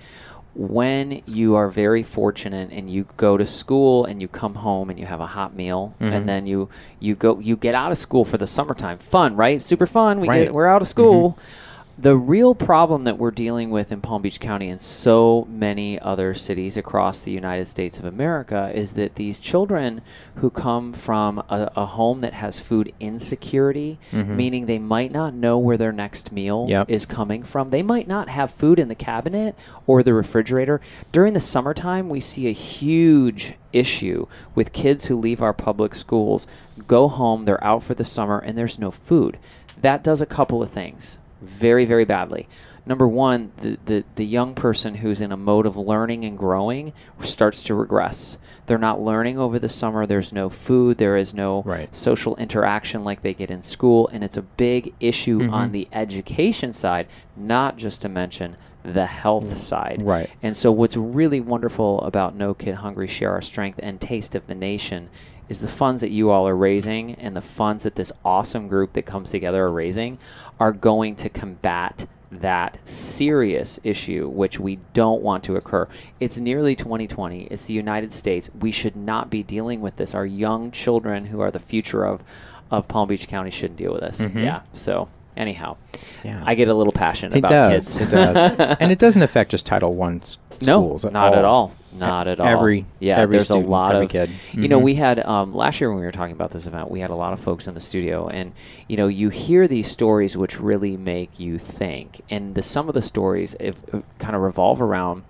when you are very fortunate and you go to school and you come home and you have a hot meal Mhm. and then you you go you get out of school for the summertime fun right super fun we Right. get we're out of school the real problem that we're dealing with in Palm Beach County and so many other cities across the United States of America is that these children who come from a, a home that has food insecurity, Mhm. meaning they might not know where their next meal Yep. is coming from, they might not have food in the cabinet or the refrigerator. During the summertime, we see a huge issue with kids who leave our public schools, go home, they're out for the summer, and there's no food. That does a couple of things very, very badly. Number one, the, the, the young person who's in a mode of learning and growing starts to regress. They're not learning over the summer. There's no food. There is no Right. social interaction like they get in school. And it's a big issue Mhm. on the education side, not just to mention the health side. Right. And so, what's really wonderful about No Kid Hungry Share Our Strength and Taste of the Nation is the funds that you all are raising and the funds that this awesome group that comes together are raising are going to combat that serious issue which we don't want to occur. It's nearly 2020. It's the United States. We should not be dealing with this. Our young children who are the future of of Palm Beach County shouldn't deal with this. Mhm. Yeah. So, anyhow, Yeah. I get a little passionate it about does. kids. It does. and it doesn't affect just Title One No, schools. at not at all. all. Not at all. Every yeah, every there's student, a lot of kid. You know, Mhm. we had um, last year when we were talking about this event, we had a lot of folks in the studio, and you know, you hear these stories which really make you think, and the some of the stories if, uh, kind of revolve around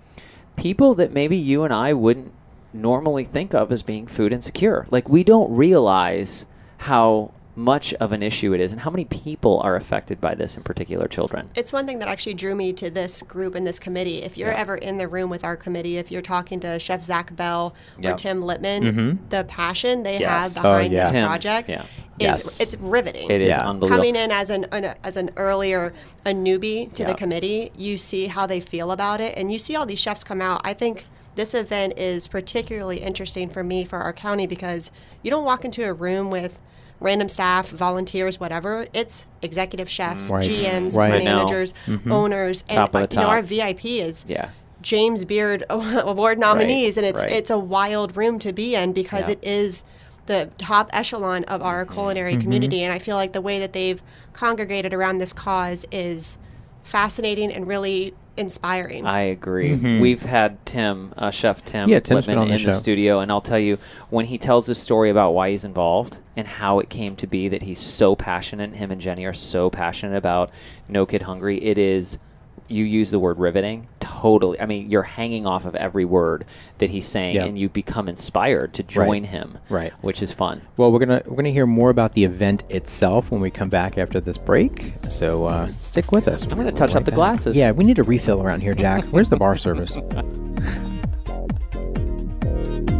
people that maybe you and I wouldn't normally think of as being food insecure. Like we don't realize how much of an issue it is and how many people are affected by this in particular children It's one thing that actually drew me to this group and this committee. If you're Yeah. ever in the room with our committee, if you're talking to Chef Zach Bell Yep. or Tim Lipman, Mhm. the passion they Yes. have Oh, behind yeah. this Tim, project yeah. is Yes. it's riveting. it is Yeah. unbelievable Coming in as an, an as an earlier a newbie to Yeah. the committee, you see how they feel about it, and you see all these chefs come out. I think this event is particularly interesting for me for our county because you don't walk into a room with random staff, volunteers, whatever. It's executive chefs, mm. Right. GMs, Right. Managers, Mhm. owners, and Top the you know our VIP is yeah James Beard Award nominees, and it's right. it's a wild room to be in because Yeah. it is the top echelon of our mm-hmm. culinary mm-hmm. community, and I feel like the way that they've congregated around this cause is fascinating and really inspiring. I agree. Mhm. We've had Tim, uh, Chef Tim Yeah, Tim's been on the in the studio, and I'll tell you when he tells his story about why he's involved and how it came to be that he's so passionate. Him and Jenny are so passionate about No Kid Hungry. It is. You use the word riveting. Totally. I mean, you're hanging off of every word that he's saying, Yeah. and you become inspired to join him. Right. Which is fun. Well, we're gonna we're gonna hear more about the event itself when we come back after this break. So uh, stick with us. I'm gonna touch up the back. glasses. Yeah, we need a refill around here, Jack. Where's the bar service?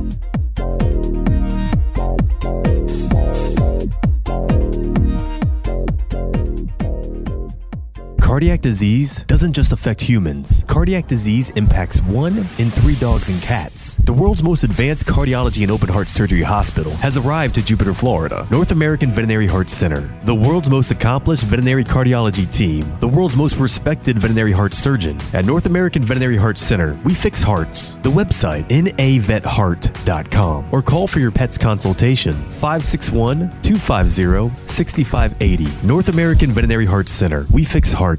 Cardiac disease doesn't just affect humans. Cardiac disease impacts one in three dogs and cats. The world's most advanced cardiology and open heart surgery hospital has arrived to Jupiter, Florida. North American Veterinary Heart Center, the world's most accomplished veterinary cardiology team, the world's most respected veterinary heart surgeon. At North American Veterinary Heart Center, we fix hearts. The website, navetheart.com, or call for your pet's consultation, 561 250 6580. North American Veterinary Heart Center, we fix hearts.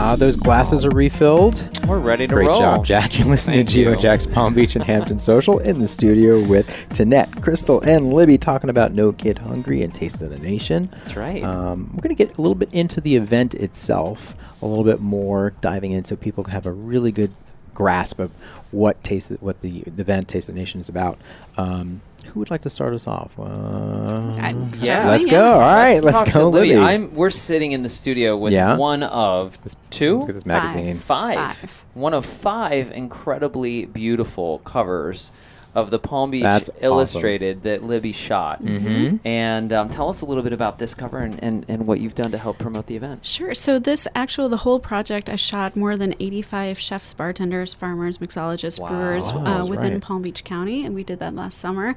Ah, those glasses are refilled. We're ready to roll. Great roll. job, Jack. You're listening Thank to Gio you. Jack's Palm Beach and Hampton Social in the studio with Tanette, Crystal, and Libby talking about No Kid Hungry and Taste of the Nation. That's right. Um, we're going to get a little bit into the event itself, a little bit more diving in so people can have a really good grasp of what taste what the, the event Taste of the Nation is about. Um, who would like to start us off? Uh, Yeah. let's with go. All right, let's, talk to go, Libby. Libby. I'm, we're sitting in the studio with Yeah. one of two, Look at this magazine. five. Five. One of five incredibly beautiful covers of the Palm Beach That's awesome. Illustrated that Libby shot. Mhm. And um, tell us a little bit about this cover and, and, and what you've done to help promote the event. Sure. So this actual the whole project, I shot more than 85 chefs, bartenders, farmers, mixologists, brewers Wow, uh, within right. Palm Beach County, and we did that last summer.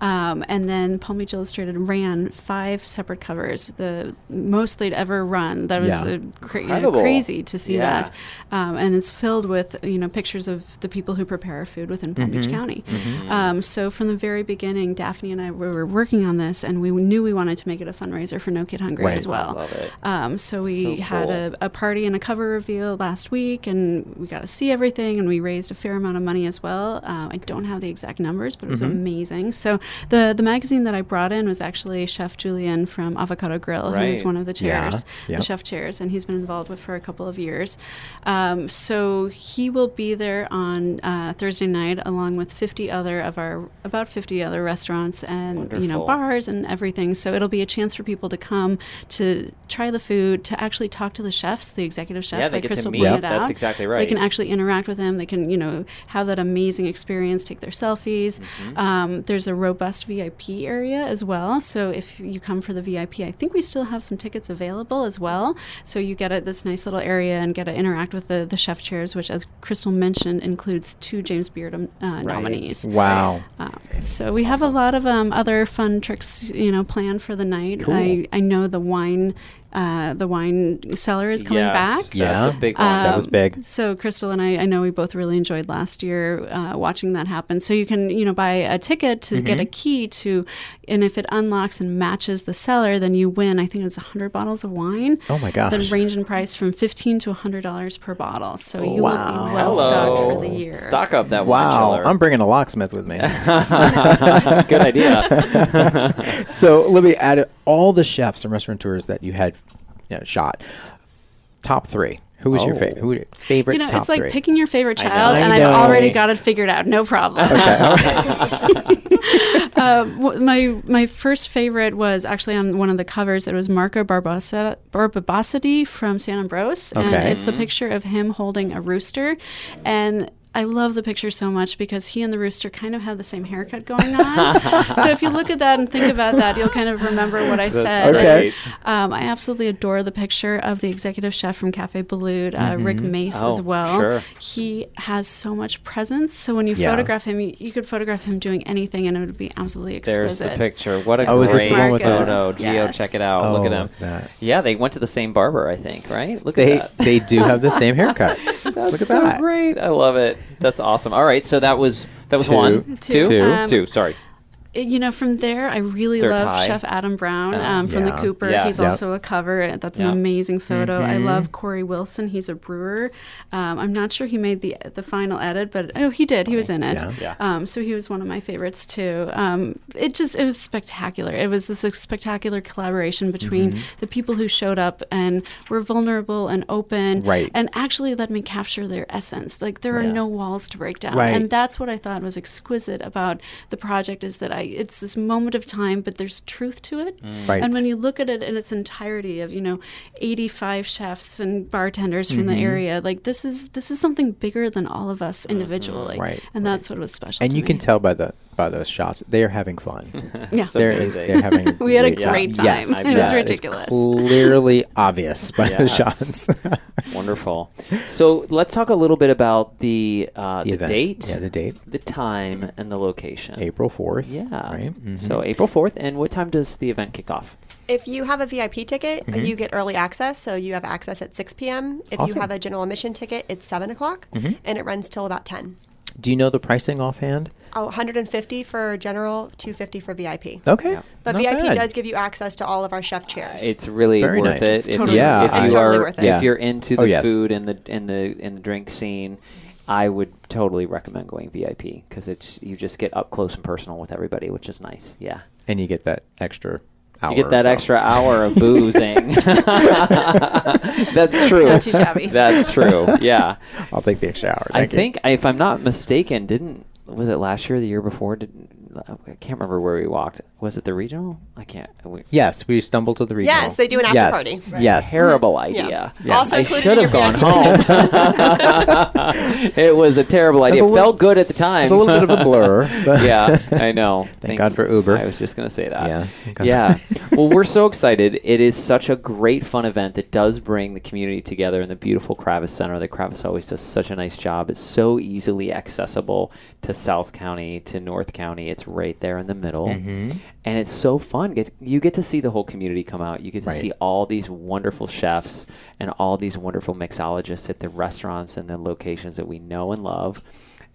Um, and then Palm Beach Illustrated ran five separate covers, the most they'd ever run. That was Yeah. uh, cra- you know, Incredible. crazy to see Yeah. that. Um, and it's filled with you know pictures of the people who prepare our food within Palm Mm-hmm. Beach County. Um, so from the very beginning, Daphne and I we were working on this, and we knew we wanted to make it a fundraiser for No Kid Hungry Right. as well. Love it. Um, so we So had cool. a, a party and a cover reveal last week, and we got to see everything, and we raised a fair amount of money as well. Um, I don't have the exact numbers, but it was Mm-hmm. amazing. So the the magazine that I brought in was actually Chef Julian from Avocado Grill, who is one of the Yeah. chairs, Yep. the chef chairs, and he's been involved with for a couple of years. Um, so he will be there on uh, Thursday night, along with 50 other of our about 50 other restaurants and you know bars and everything. So it'll be a chance for people to come to try the food, to actually talk to the chefs, the executive chefs, Yeah, they like Crystal pointed Yep, out. that's exactly right. They can actually interact with them. They can you know have that amazing experience, take their selfies. Mm-hmm. Um, there's a robust VIP area as well. So if you come for the VIP, I think we still have some tickets available as well. So you get at this nice little area and get to interact with the, the chef chairs, which, as Crystal mentioned, includes two James Beard um, uh, nominees. Wow. Um, so we have a lot of um, other fun tricks, you know, planned for the night. Cool. I, I know the wine, uh, the wine cellar is coming Yes, back. Yeah. That's a big one. That was Um, big. So Crystal and I, I know we both really enjoyed last year uh, watching that happen. So you can, you know, buy a ticket to get Mm-hmm. a key to, and if it unlocks and matches the cellar, then you win. I think it's hundred bottles of wine. Oh my gosh. That range in price from fifteen to hundred dollars per bottle. So you Wow. will be well stocked for the year. Stock up that wine Wow. chiller. I'm bringing a locksmith with me. Good idea. so, Libby, out of all the chefs and restaurateurs that you had you know, shot, top three. Who was your Oh. favorite? Who favorite You know, top it's like three? picking your favorite child, I and know. I've already got it figured out. No problem. uh, my my first favorite was actually on one of the covers. It was Marco Barbosa, Barbisotti from Sant Ambroeus, and Okay. it's the picture of him holding a rooster, and. I love the picture so much because he and the rooster kind of have the same haircut going on. so if you look at that and think about that, you'll kind of remember what I said. Okay. Um, I absolutely adore the picture of the executive chef from Cafe Boulud, uh, Rick Mace, Oh, as well. sure. He has so much presence. So when you Yeah. photograph him, you, you could photograph him doing anything, and it would be absolutely exquisite. There's exquisite. the picture. What a Oh, is this great the one with the- photo. Gio, Yes. check it out. Look at Oh, them. that. Yeah, they went to the same barber, I think, right? Look They at that. they do have the same haircut. Look at so that. great. I love it. That's awesome. All right, so that was that was Two. one, Two. two, Two. Um, two. Sorry. You know, from there, I really love? Chef Adam Brown Uh, um, from yeah. the Cooper. Yes. He's also a cover. That's Yeah. an amazing photo. I Mm-hmm. love Corey Wilson. He's a brewer. Um, I'm not sure he made the the final edit, but oh, he did. He was in it. Yeah. Yeah. Um, so he was one of my favorites too. Um, it just it was spectacular. It was this spectacular collaboration between Mm-hmm. the people who showed up and were vulnerable and open, Right. and actually let me capture their essence. Like there are Yeah. no walls to break down, Right. and that's what I thought was exquisite about the project is that I it's this moment of time, but there's truth to it. Right. And when you look at it in its entirety of, you know, 85 chefs and bartenders from Mm-hmm. the area, like this is this is something bigger than all of us individually. Mm-hmm. Right, And that's what was special. and to you me. can tell by the by those shots they are having fun. Yeah. they're, amazing. they're having. a We had a great time. time. Yes, It was ridiculous. It's clearly obvious by the shots. Wonderful. So let's talk a little bit about the uh, the, event. date, Yeah, the date. the time, and the location. April fourth. Yeah. Right. Mhm. So April fourth, and what time does the event kick off? If you have a VIP ticket, you get early access, so you have access at 6 p.m. If Awesome. you have a general admission ticket, it's 7 o'clock, and it runs till about 10. Do you know the pricing offhand? Oh, 150 for general, 250 for VIP. Okay. Yeah. But not VIP bad. does give you access to all of our chef chairs. Uh, it's really Very worth nice. it. It's if totally you, worth it. if Yeah, you it's are totally worth it. Yeah. if you're into Oh, the yes. food and the and the and the drink scene, I would totally recommend going VIP because it's you just get up close and personal with everybody, which is nice. Yeah. and you get that extra. Hour You get that so. extra hour of boozing. That's true. Not too shabby. That's true. Yeah. I'll take the extra hour. I you. think, if I'm not mistaken, didn't was it last year or the year before? Did I can't remember where we walked. Was it the regional? I can't. We, Yes, we stumbled to the regional. Yes, they do an after yes. party. Yes. terrible idea. Yeah. Also I included should have gone home. it was a terrible idea. a It little- felt good at the time. It's a little bit of a blur. but- yeah, I know. Thank God for Uber. I was just going to say that. Yeah, God. Yeah. well, we're so excited. It is such a great fun event that does bring the community together in the beautiful Kravis Center. The Kravis always does such a nice job. It's so easily accessible to South County, to North County. It's right there in the middle. Mm-hmm. And it's so fun. Get, you get to see the whole community come out. You get to Right. see all these wonderful chefs and all these wonderful mixologists at the restaurants and the locations that we know and love.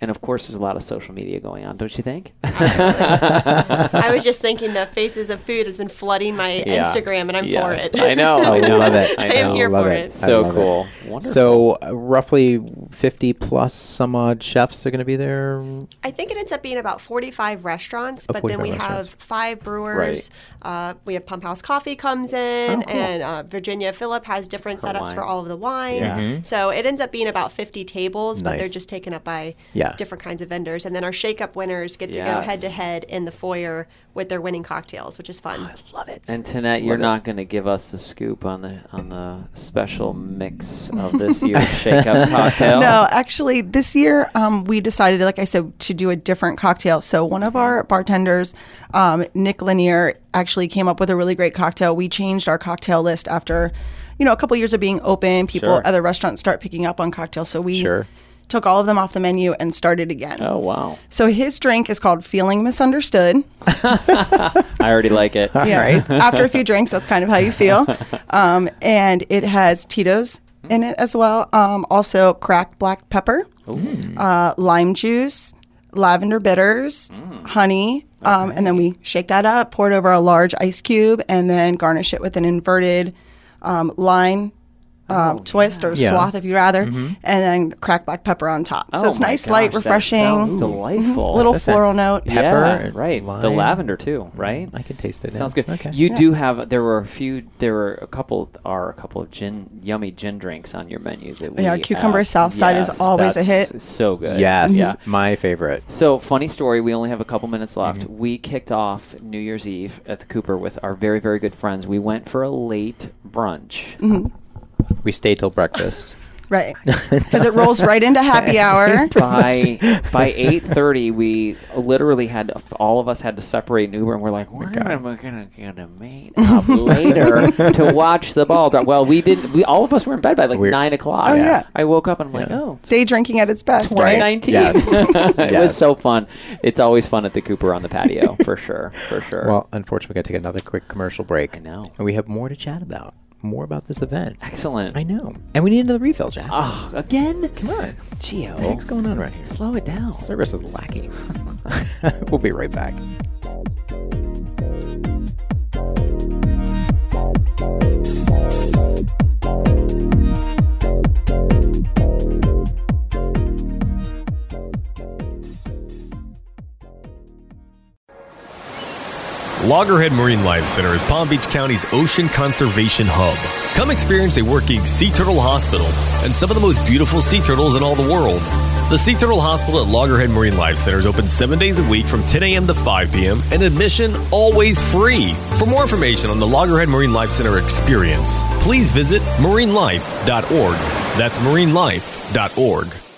And of course, there's a lot of social media going on, don't you think? I was just thinking the faces of food has been flooding my Yeah. Instagram, and I'm Yes. for it. I know. I I know. love it. I, I am here love for it. it. So love it. cool. Wonderful. So uh, roughly 50 plus some odd chefs are going to be there. I think it ends up being about 45 restaurants, Oh, but then we have five brewers. Uh, we have Pump House Coffee comes in, Oh, cool. and uh, Virginia Philip has different For setups wine. for all of the wine. Yeah. Mhm. So it ends up being about 50 tables, but they're just taken up by Yeah. Different kinds of vendors. And then our Shake Up winners get to go head to head in the foyer with their winning cocktails, which is fun. I love it. and Tanette, you're it. not going to give us the scoop on the on the special mix of this year's Shake Up cocktail. No, actually, this year um, we decided, like I said, to do a different cocktail. So one of our bartenders, um, Nick Lanier, actually came up with a really great cocktail. We changed our cocktail list after, you know, a couple years of being open. People, Sure. other restaurants start picking up on cocktails. So we Sure. Took all of them off the menu and started again. Oh wow, So his drink is called Feeling Misunderstood. I already like it. Yeah. right. After a few drinks, that's kind of how you feel. Um, and it has Tito's in it as well. Um, also, cracked black pepper, uh, lime juice, lavender bitters, honey. Um, and then we shake that up, pour it over a large ice cube, and then garnish it with an inverted um, line. Uh, twist or Yeah. swath if you rather, and then cracked black pepper on top. so Oh it's my nice, light, gosh, that refreshing, sounds delightful. little That's floral note. pepper yeah, and right. The lavender too, right? I can taste it. Sounds yeah. good. Okay. You do have. There were a few. There were a couple. Are a couple of gin, yummy gin drinks on your menu that we Yeah, cucumber have. Southside is Yes, always a hit. So good. Yes. Yeah. My favorite. So funny story. We only have a couple minutes left. Mm-hmm. We kicked off New Year's Eve at the Cooper with our very very good friends. We went for a late brunch. Mm-hmm. We stay till breakfast. Right. Because it rolls right into happy hour. by by eight thirty, we literally had all of us had to separate in Uber, and we're like, "Where am I gonna get a mate up later to watch the ball drop?" Well, we didn't. We all of us were in bed by like We're- nine o'clock. Oh, yeah. I woke up and I'm like, "Oh, Day drinking at its best, right? 2019. Yes. it was Yes. so fun. It's always fun at the Cooper on the patio, for sure, for sure. Well, unfortunately, we got to take another quick commercial break. I know. And we have more to chat about. More about this event. excellent. I know. And we need another refill, Jack. oh, again, Come on. Gio, What the heck's going on right here? slow it down. Service is lacking. we'll be right back. Loggerhead Marine Life Center is Palm Beach County's ocean conservation hub. Come experience a working sea turtle hospital and some of the most beautiful sea turtles in all the world. The Sea Turtle Hospital at Loggerhead Marine Life Center is open seven days a week from 10 a.m. to 5 p.m. and admission always free. For more information on the Loggerhead Marine Life Center experience, please visit marinelife.org. That's marinelife.org.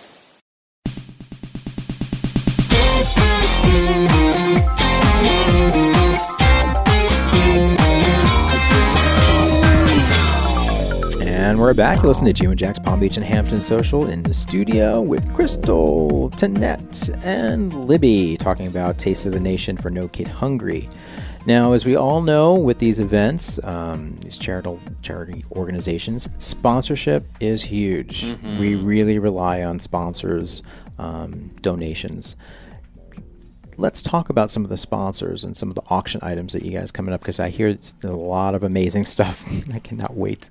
We're back. You listen to Jim and Jack's Palm Beach and Hampton Social in the studio with Crystal, Tanette, and Libby talking about Taste of the Nation for No Kid Hungry. Now, as we all know, with these events, um, these charitable charity organizations, sponsorship is huge. We really rely on sponsors, um, donations. Let's talk about some of the sponsors and some of the auction items that you guys coming up because I hear it's a lot of amazing stuff. I cannot wait.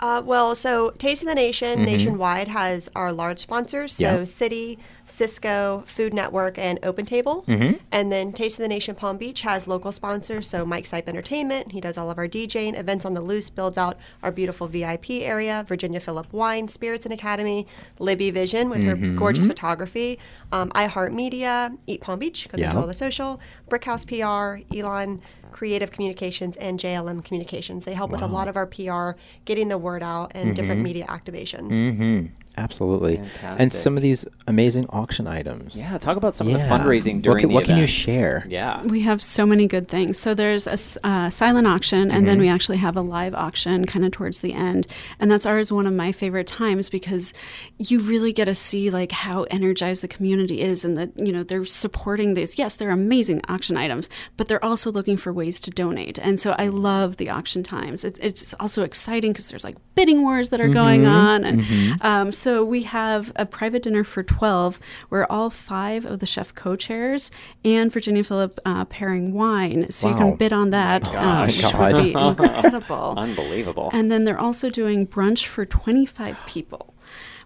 Uh, well, so Taste of the Nation nationwide has our large sponsors. So Mm-hmm. Yeah. Citi, Sysco, Food Network, and Open Table. Mm-hmm. And then Taste of the Nation Palm Beach has local sponsors. So Mike Sipe Entertainment, he does all of our DJing. Events on the Loose builds out our beautiful VIP area. Virginia Philip Wine, Spirits and Academy, Libby Vision with her Mm-hmm. gorgeous photography, um, iHeartMedia, Eat Palm Beach because Yeah. they do all the social, Brickhouse PR, Elon. Creative Communications and JLM Communications. They help with a lot of our PR, getting the word out, and Mm-hmm. different media activations. hmm Absolutely. And some of these amazing auction items. Yeah, talk about some of the fundraising during what, can- the what can you share? Yeah. We have so many good things. So there's a uh, silent auction, and then we actually have a live auction kind of towards the end, and that's always one of my favorite times because you really get to see like how energized the community is, and that you know they're supporting these. Yes, they're amazing auction items, but they're also looking for ways to donate, and so I love the auction times. It's it's also exciting because there's like bidding wars that are going on, and um, so we have a private dinner for twelve where all five of the chef co-chairs and Virginia Philip uh, pairing wine, so you can bid on that, uh, gosh. which would be incredible. Unbelievable. And then they're also doing brunch for 25 people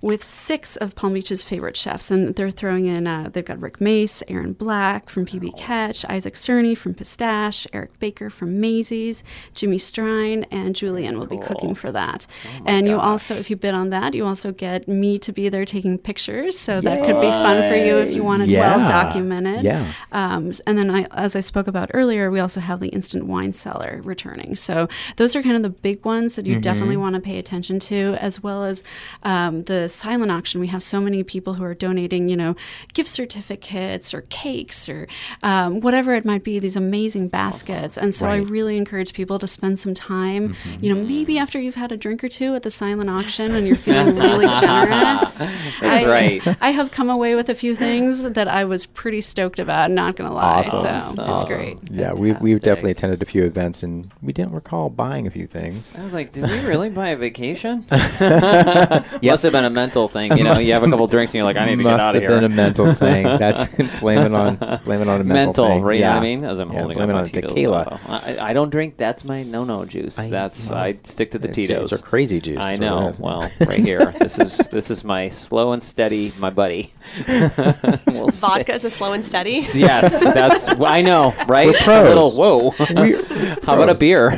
with six of Palm Beach's favorite chefs. And they're throwing in, uh, they've got Rick Mace, Aaron Black from PB Catch, Isaac Cerny from Pistache, Eric Baker from Mazie's, Jimmy Strine, and Julian will be cooking for that. and you also, if you bid on that, you also get me to be there taking pictures. So that could be fun for you if you want it Yeah. well documented. Yeah. Um, and then, I, as I spoke about earlier, we also have the instant wine cellar returning. So those are kind of the big ones that you definitely want to pay attention to, as well as um, the silent auction. We have so many people who are donating, you know, gift certificates or cakes or um, whatever it might be. These amazing baskets, and so I really encourage people to spend some time, you know, maybe after you've had a drink or two at the silent auction and you're feeling really generous. That's I, right. I have come away with a few things that I was pretty stoked about. Not gonna lie, Awesome. so it's great. Yeah, we, we've definitely attended a few events and we didn't recall buying a few things. I was like, did we really buy a vacation? Must have been a mental thing. You know, you have a couple drinks and you're like, I need to get out of have been a mental thing. That's blame it on blame it on a mental, Mental, thing. right? You know Yeah. what I mean? As I'm Yeah, holding blame it on tequila. I, I don't drink. That's my no-no juice. I- that's well, I stick to the It's- Tito's. It's a crazy juice. I is what it know. Well, right here. This is this is my slow and steady, my buddy. We'll stay- Vodka is a slow and steady. Yes, that's I know, right? We're pros. A little whoa. How about a beer?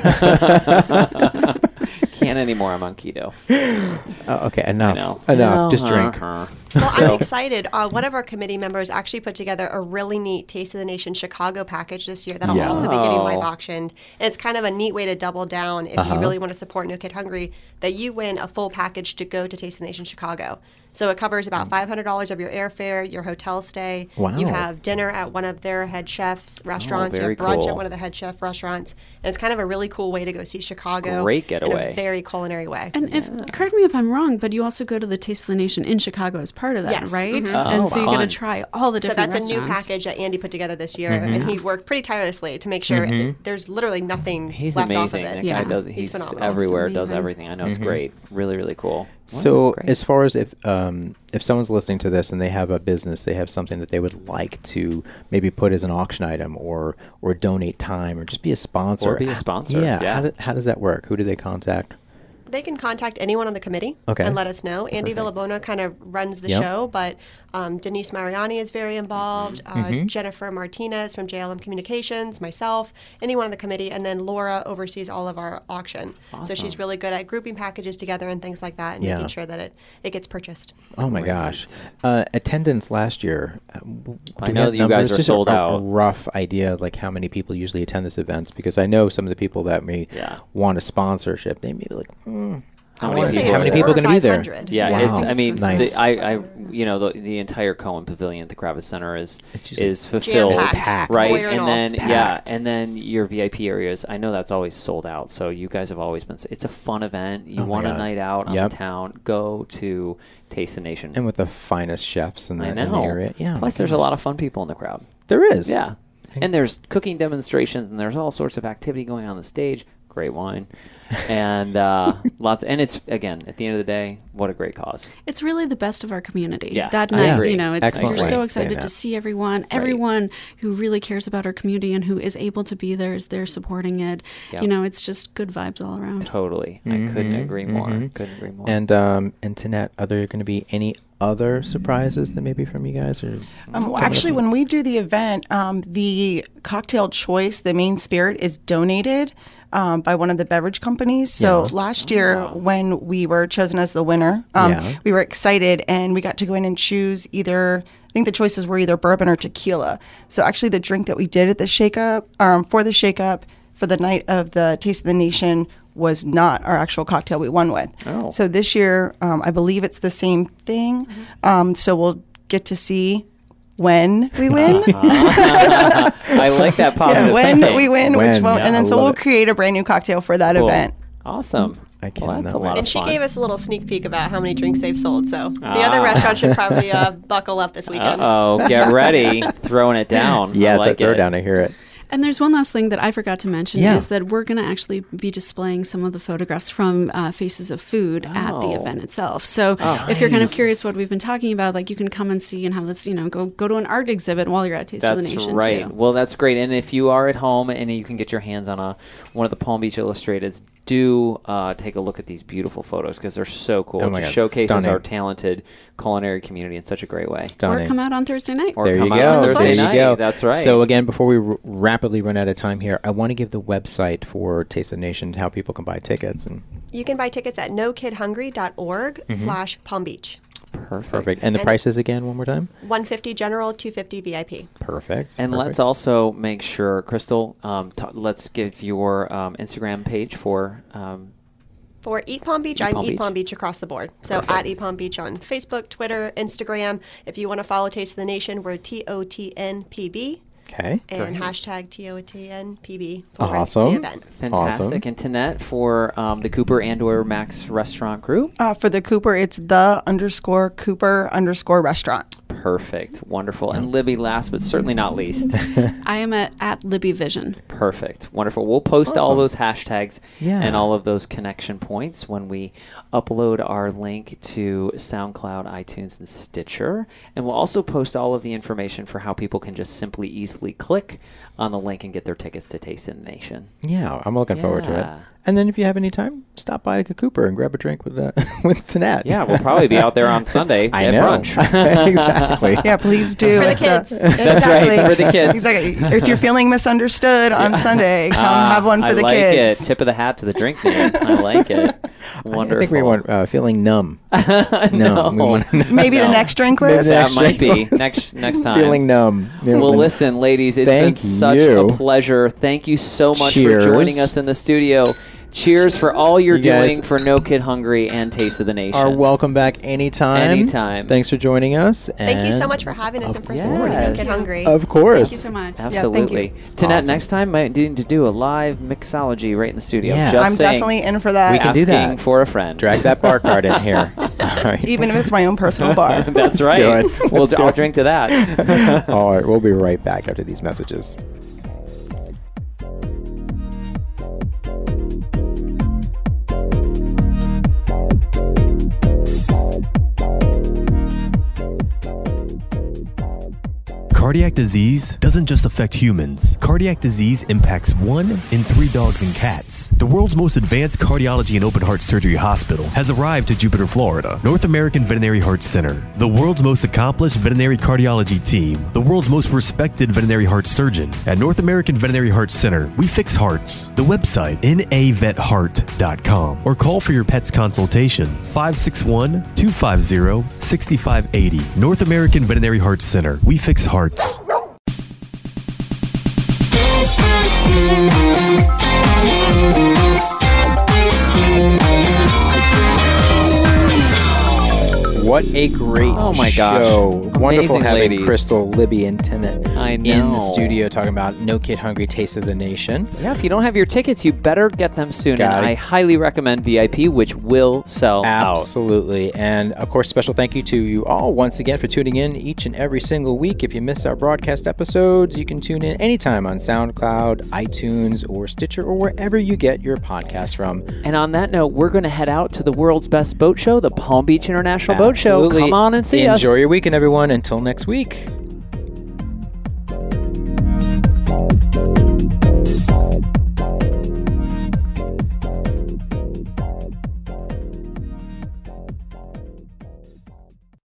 Can't anymore. I'm on keto. Oh, okay, I enough. know. Enough. Just drink. Uh-huh. Well, So- I'm excited. Uh, one of our committee members actually put together a really neat Taste of the Nation Chicago package this year that'll Yeah. also be getting live Oh. auctioned. And it's kind of a neat way to double down if Uh-huh. you really want to support No Kid Hungry, that you win a full package to go to Taste of the Nation Chicago. So it covers about mm. $500 of your airfare, your hotel stay. Wow. You have dinner at one of their head chefs oh, restaurants. you very have brunch cool. at one of the head chef restaurants. And it's kind of a really cool way to go see Chicago. Great In getaway. a very culinary way. And if correct me if I'm wrong, but you also go to the Taste of the Nation in Chicago as part of that, Yes. right? Mhm. Oh, and so you get to try all the different So that's a new package that Andy put together this year, and mm-hmm. he worked pretty tirelessly to make sure mm-hmm. it, there's literally nothing He's left amazing. off of That. Yeah. guy does. He's He's, phenomenal. everywhere. Does everything. I know it's mm-hmm. great. Really, really cool. So, great. as far as if um, if someone's listening to this and they have a business, they have something that they would like to maybe put as an auction item or or donate time or just be a sponsor. Or be a sponsor, Yeah. yeah. How, do, how does that work? Who do they contact? They can contact anyone on the committee Okay. and let us know. Andy Villabona kind of runs the Yep. show, but um, Denise Mariani is very involved. Uh, Mm-hmm. Jennifer Martinez from JLM Communications, myself, anyone on the committee, and then Laura oversees all of our auction. So she's really good at grouping packages together and things like that, and Yeah. making sure that it, it gets purchased. Oh my gosh! Uh, attendance last year. uh, w- I do we know that you guys are Just a- sold a, out. A rough idea of like how many people usually attend this event because I know some of the people that may Yeah. want a sponsorship. They may be like, mm, How many people how many are people four are going to be there? Yeah, Wow. it's. I mean, Nice. the, I, I, you know, the, the entire Cohen Pavilion at the Kravis Center is is fulfilled, Jam-packed. right? Foyer and And then Packed. yeah, and then your VIP areas. I know that's always sold out. So you guys have always been. It's a fun event. You Oh my want a night out on Yep. the town? Go to Taste the Nation. and with the finest chefs in the, I in the area. Yeah. Plus, there's a lot of fun people in the crowd. There is. Yeah. And there's cooking demonstrations and there's all sorts of activity going on the stage. Great wine. And uh, lots and it's again, at the end of the day, what a great cause. It's really the best of our community. Yeah, that I night, agree. you know, it's Excellent you're way so excited to see everyone, everyone who really cares about our community and who is able to be there is there supporting it. Yep. You know, it's just good vibes all around. Totally. I couldn't agree more. Couldn't agree more. And um, and Tanette, are there going to be any other surprises that maybe from you guys or? Um, well, actually, when we do the event, um, the cocktail choice, the main spirit, is donated um, by one of the beverage companies. So Yeah. last year, when we were chosen as the winner, um, Yeah. we were excited and we got to go in and choose either. I think the choices were either bourbon or tequila. So actually, the drink that we did at the Shake Up, um, for the Shake Up, for the night of the Taste of the Nation. Was not our actual cocktail we won with. Oh. So this year, um, I believe it's the same thing. Um, so we'll get to see when we win. I like that positive Yeah, when thinking. we win, When, which one, yeah, and I then so we'll it. create a brand new cocktail for that Cool. event. Awesome. I well, that's a lot wait. of And she fun. gave us a little sneak peek about how many drinks they've sold. So the Ah. other restaurant should probably uh, buckle up this weekend. oh, get ready, throwing it down. Yeah, I it's like that it. throwdown. I hear it. And there's one last thing that I forgot to mention Yeah. is that we're going to actually be displaying some of the photographs from uh, Faces of Food at the Oh. event itself. So if you're kind of curious what we've been talking about, like you can come and see and have this, you know, go go to an art exhibit while you're at Taste of the Nation. right. Too. Well, that's great. And if you are at home and you can get your hands on a one of the Palm Beach Illustrateds, do uh, take a look at these beautiful photos because they're so cool. Oh it my just God, showcases stunning. our talented culinary community in such a great way. Stunning. Or come out on Thursday night. Or there you come out go. on Thursday there you night. go. That's right. So again, before we r- rapidly run out of time here, I want to give the website for Taste of the Nation, how people can buy tickets, and You can buy tickets at nokidhungry.org slash Palm Beach. Perfect. perfect. And the And- prices again, one more time. 150 general, 250 VIP. Perfect. And let's also make sure, Crystal, um, t- let's give your um, Instagram page for. Um, For Eat Palm Beach, Eat I'm Palm Eat Beach. Palm Beach across the board. So Perfect. at Eat Palm Beach on Facebook, Twitter, Instagram. If you want to follow Taste of the Nation, we're T O T N P B okay. and hashtag T O T N P B for Awesome. the event. fantastic. And Tanette for um, the Cooper and or Max restaurant group. Uh, for the Cooper, it's the underscore Cooper underscore restaurant. Perfect. Wonderful. And Libby, last but certainly not least. I am at, at Libby Vision. Perfect. Wonderful. We'll post all those hashtags Yeah. and all of those connection points when we upload our link to SoundCloud, iTunes, and Stitcher. And we'll also post all of the information for how people can just simply easily click on the link and get their tickets to Taste in the Nation. Yeah, I'm looking forward to it. Yeah. And then if you have any time, stop by the Cooper and grab a drink with uh, with Tanette. Yeah, we'll probably be out there on Sunday I at know. brunch. exactly. Yeah, please do. for the It's a- kids. That's right, for the kids. Exactly. If you're feeling misunderstood on Sunday, come Ah, have one for I the like kids. it. Tip of the hat to the drink man. I like it. Wonderful. I think we want uh, feeling numb. no, we want Maybe the next drink list. that Next might be next next time. feeling numb. Well, listen, ladies, it's been such you. a pleasure. Thank you so much Cheers. for joining us in the studio. Cheers for all you're You guys doing for No Kid Hungry and Taste of the Nation. Are welcome back anytime. Anytime. Thanks for joining us. Thank you so and- much for having us Of and for supporting course. Kid Hungry. Of course. Thank you so much. Absolutely. Tanette, next time might need to do a live mixology right in the studio. Yeah. Just I'm saying, definitely in for that. We can do asking that. for a friend. Drag that bar card in here. All right. Even if it's my own personal bar. That's Let's right. do it. We'll, Let's do I'll it. drink to that. All right. We'll be right back after these messages. Cardiac disease doesn't just affect humans. Cardiac disease impacts one in three dogs and cats. The world's most advanced cardiology and open heart surgery hospital has arrived to Jupiter, Florida. North American Veterinary Heart Center, the world's most accomplished veterinary cardiology team, the world's most respected veterinary heart surgeon. At North American Veterinary Heart Center, we fix hearts. The website, navetheart.com, or call for your pet's consultation, 561 250 6580. North American Veterinary Heart Center, we fix hearts. Notes. What a great Oh my gosh. show. Wonderful Amazing having ladies. Crystal, Libby, and Tanette in the studio talking about No Kid Hungry Taste of the Nation. Yeah, if you don't have your tickets, you better get them soon. Got and it. I highly recommend VIP, which will sell out. Absolutely. And of course, special thank you to you all once again for tuning in each and every single week. If you miss our broadcast episodes, you can tune in anytime on SoundCloud, iTunes, or Stitcher, or wherever you get your podcast from. And on that note, we're going to head out to the world's best boat show, the Palm Beach International Boat Show. Absolutely. Come on and see us. Enjoy your weekend, everyone. Until next week.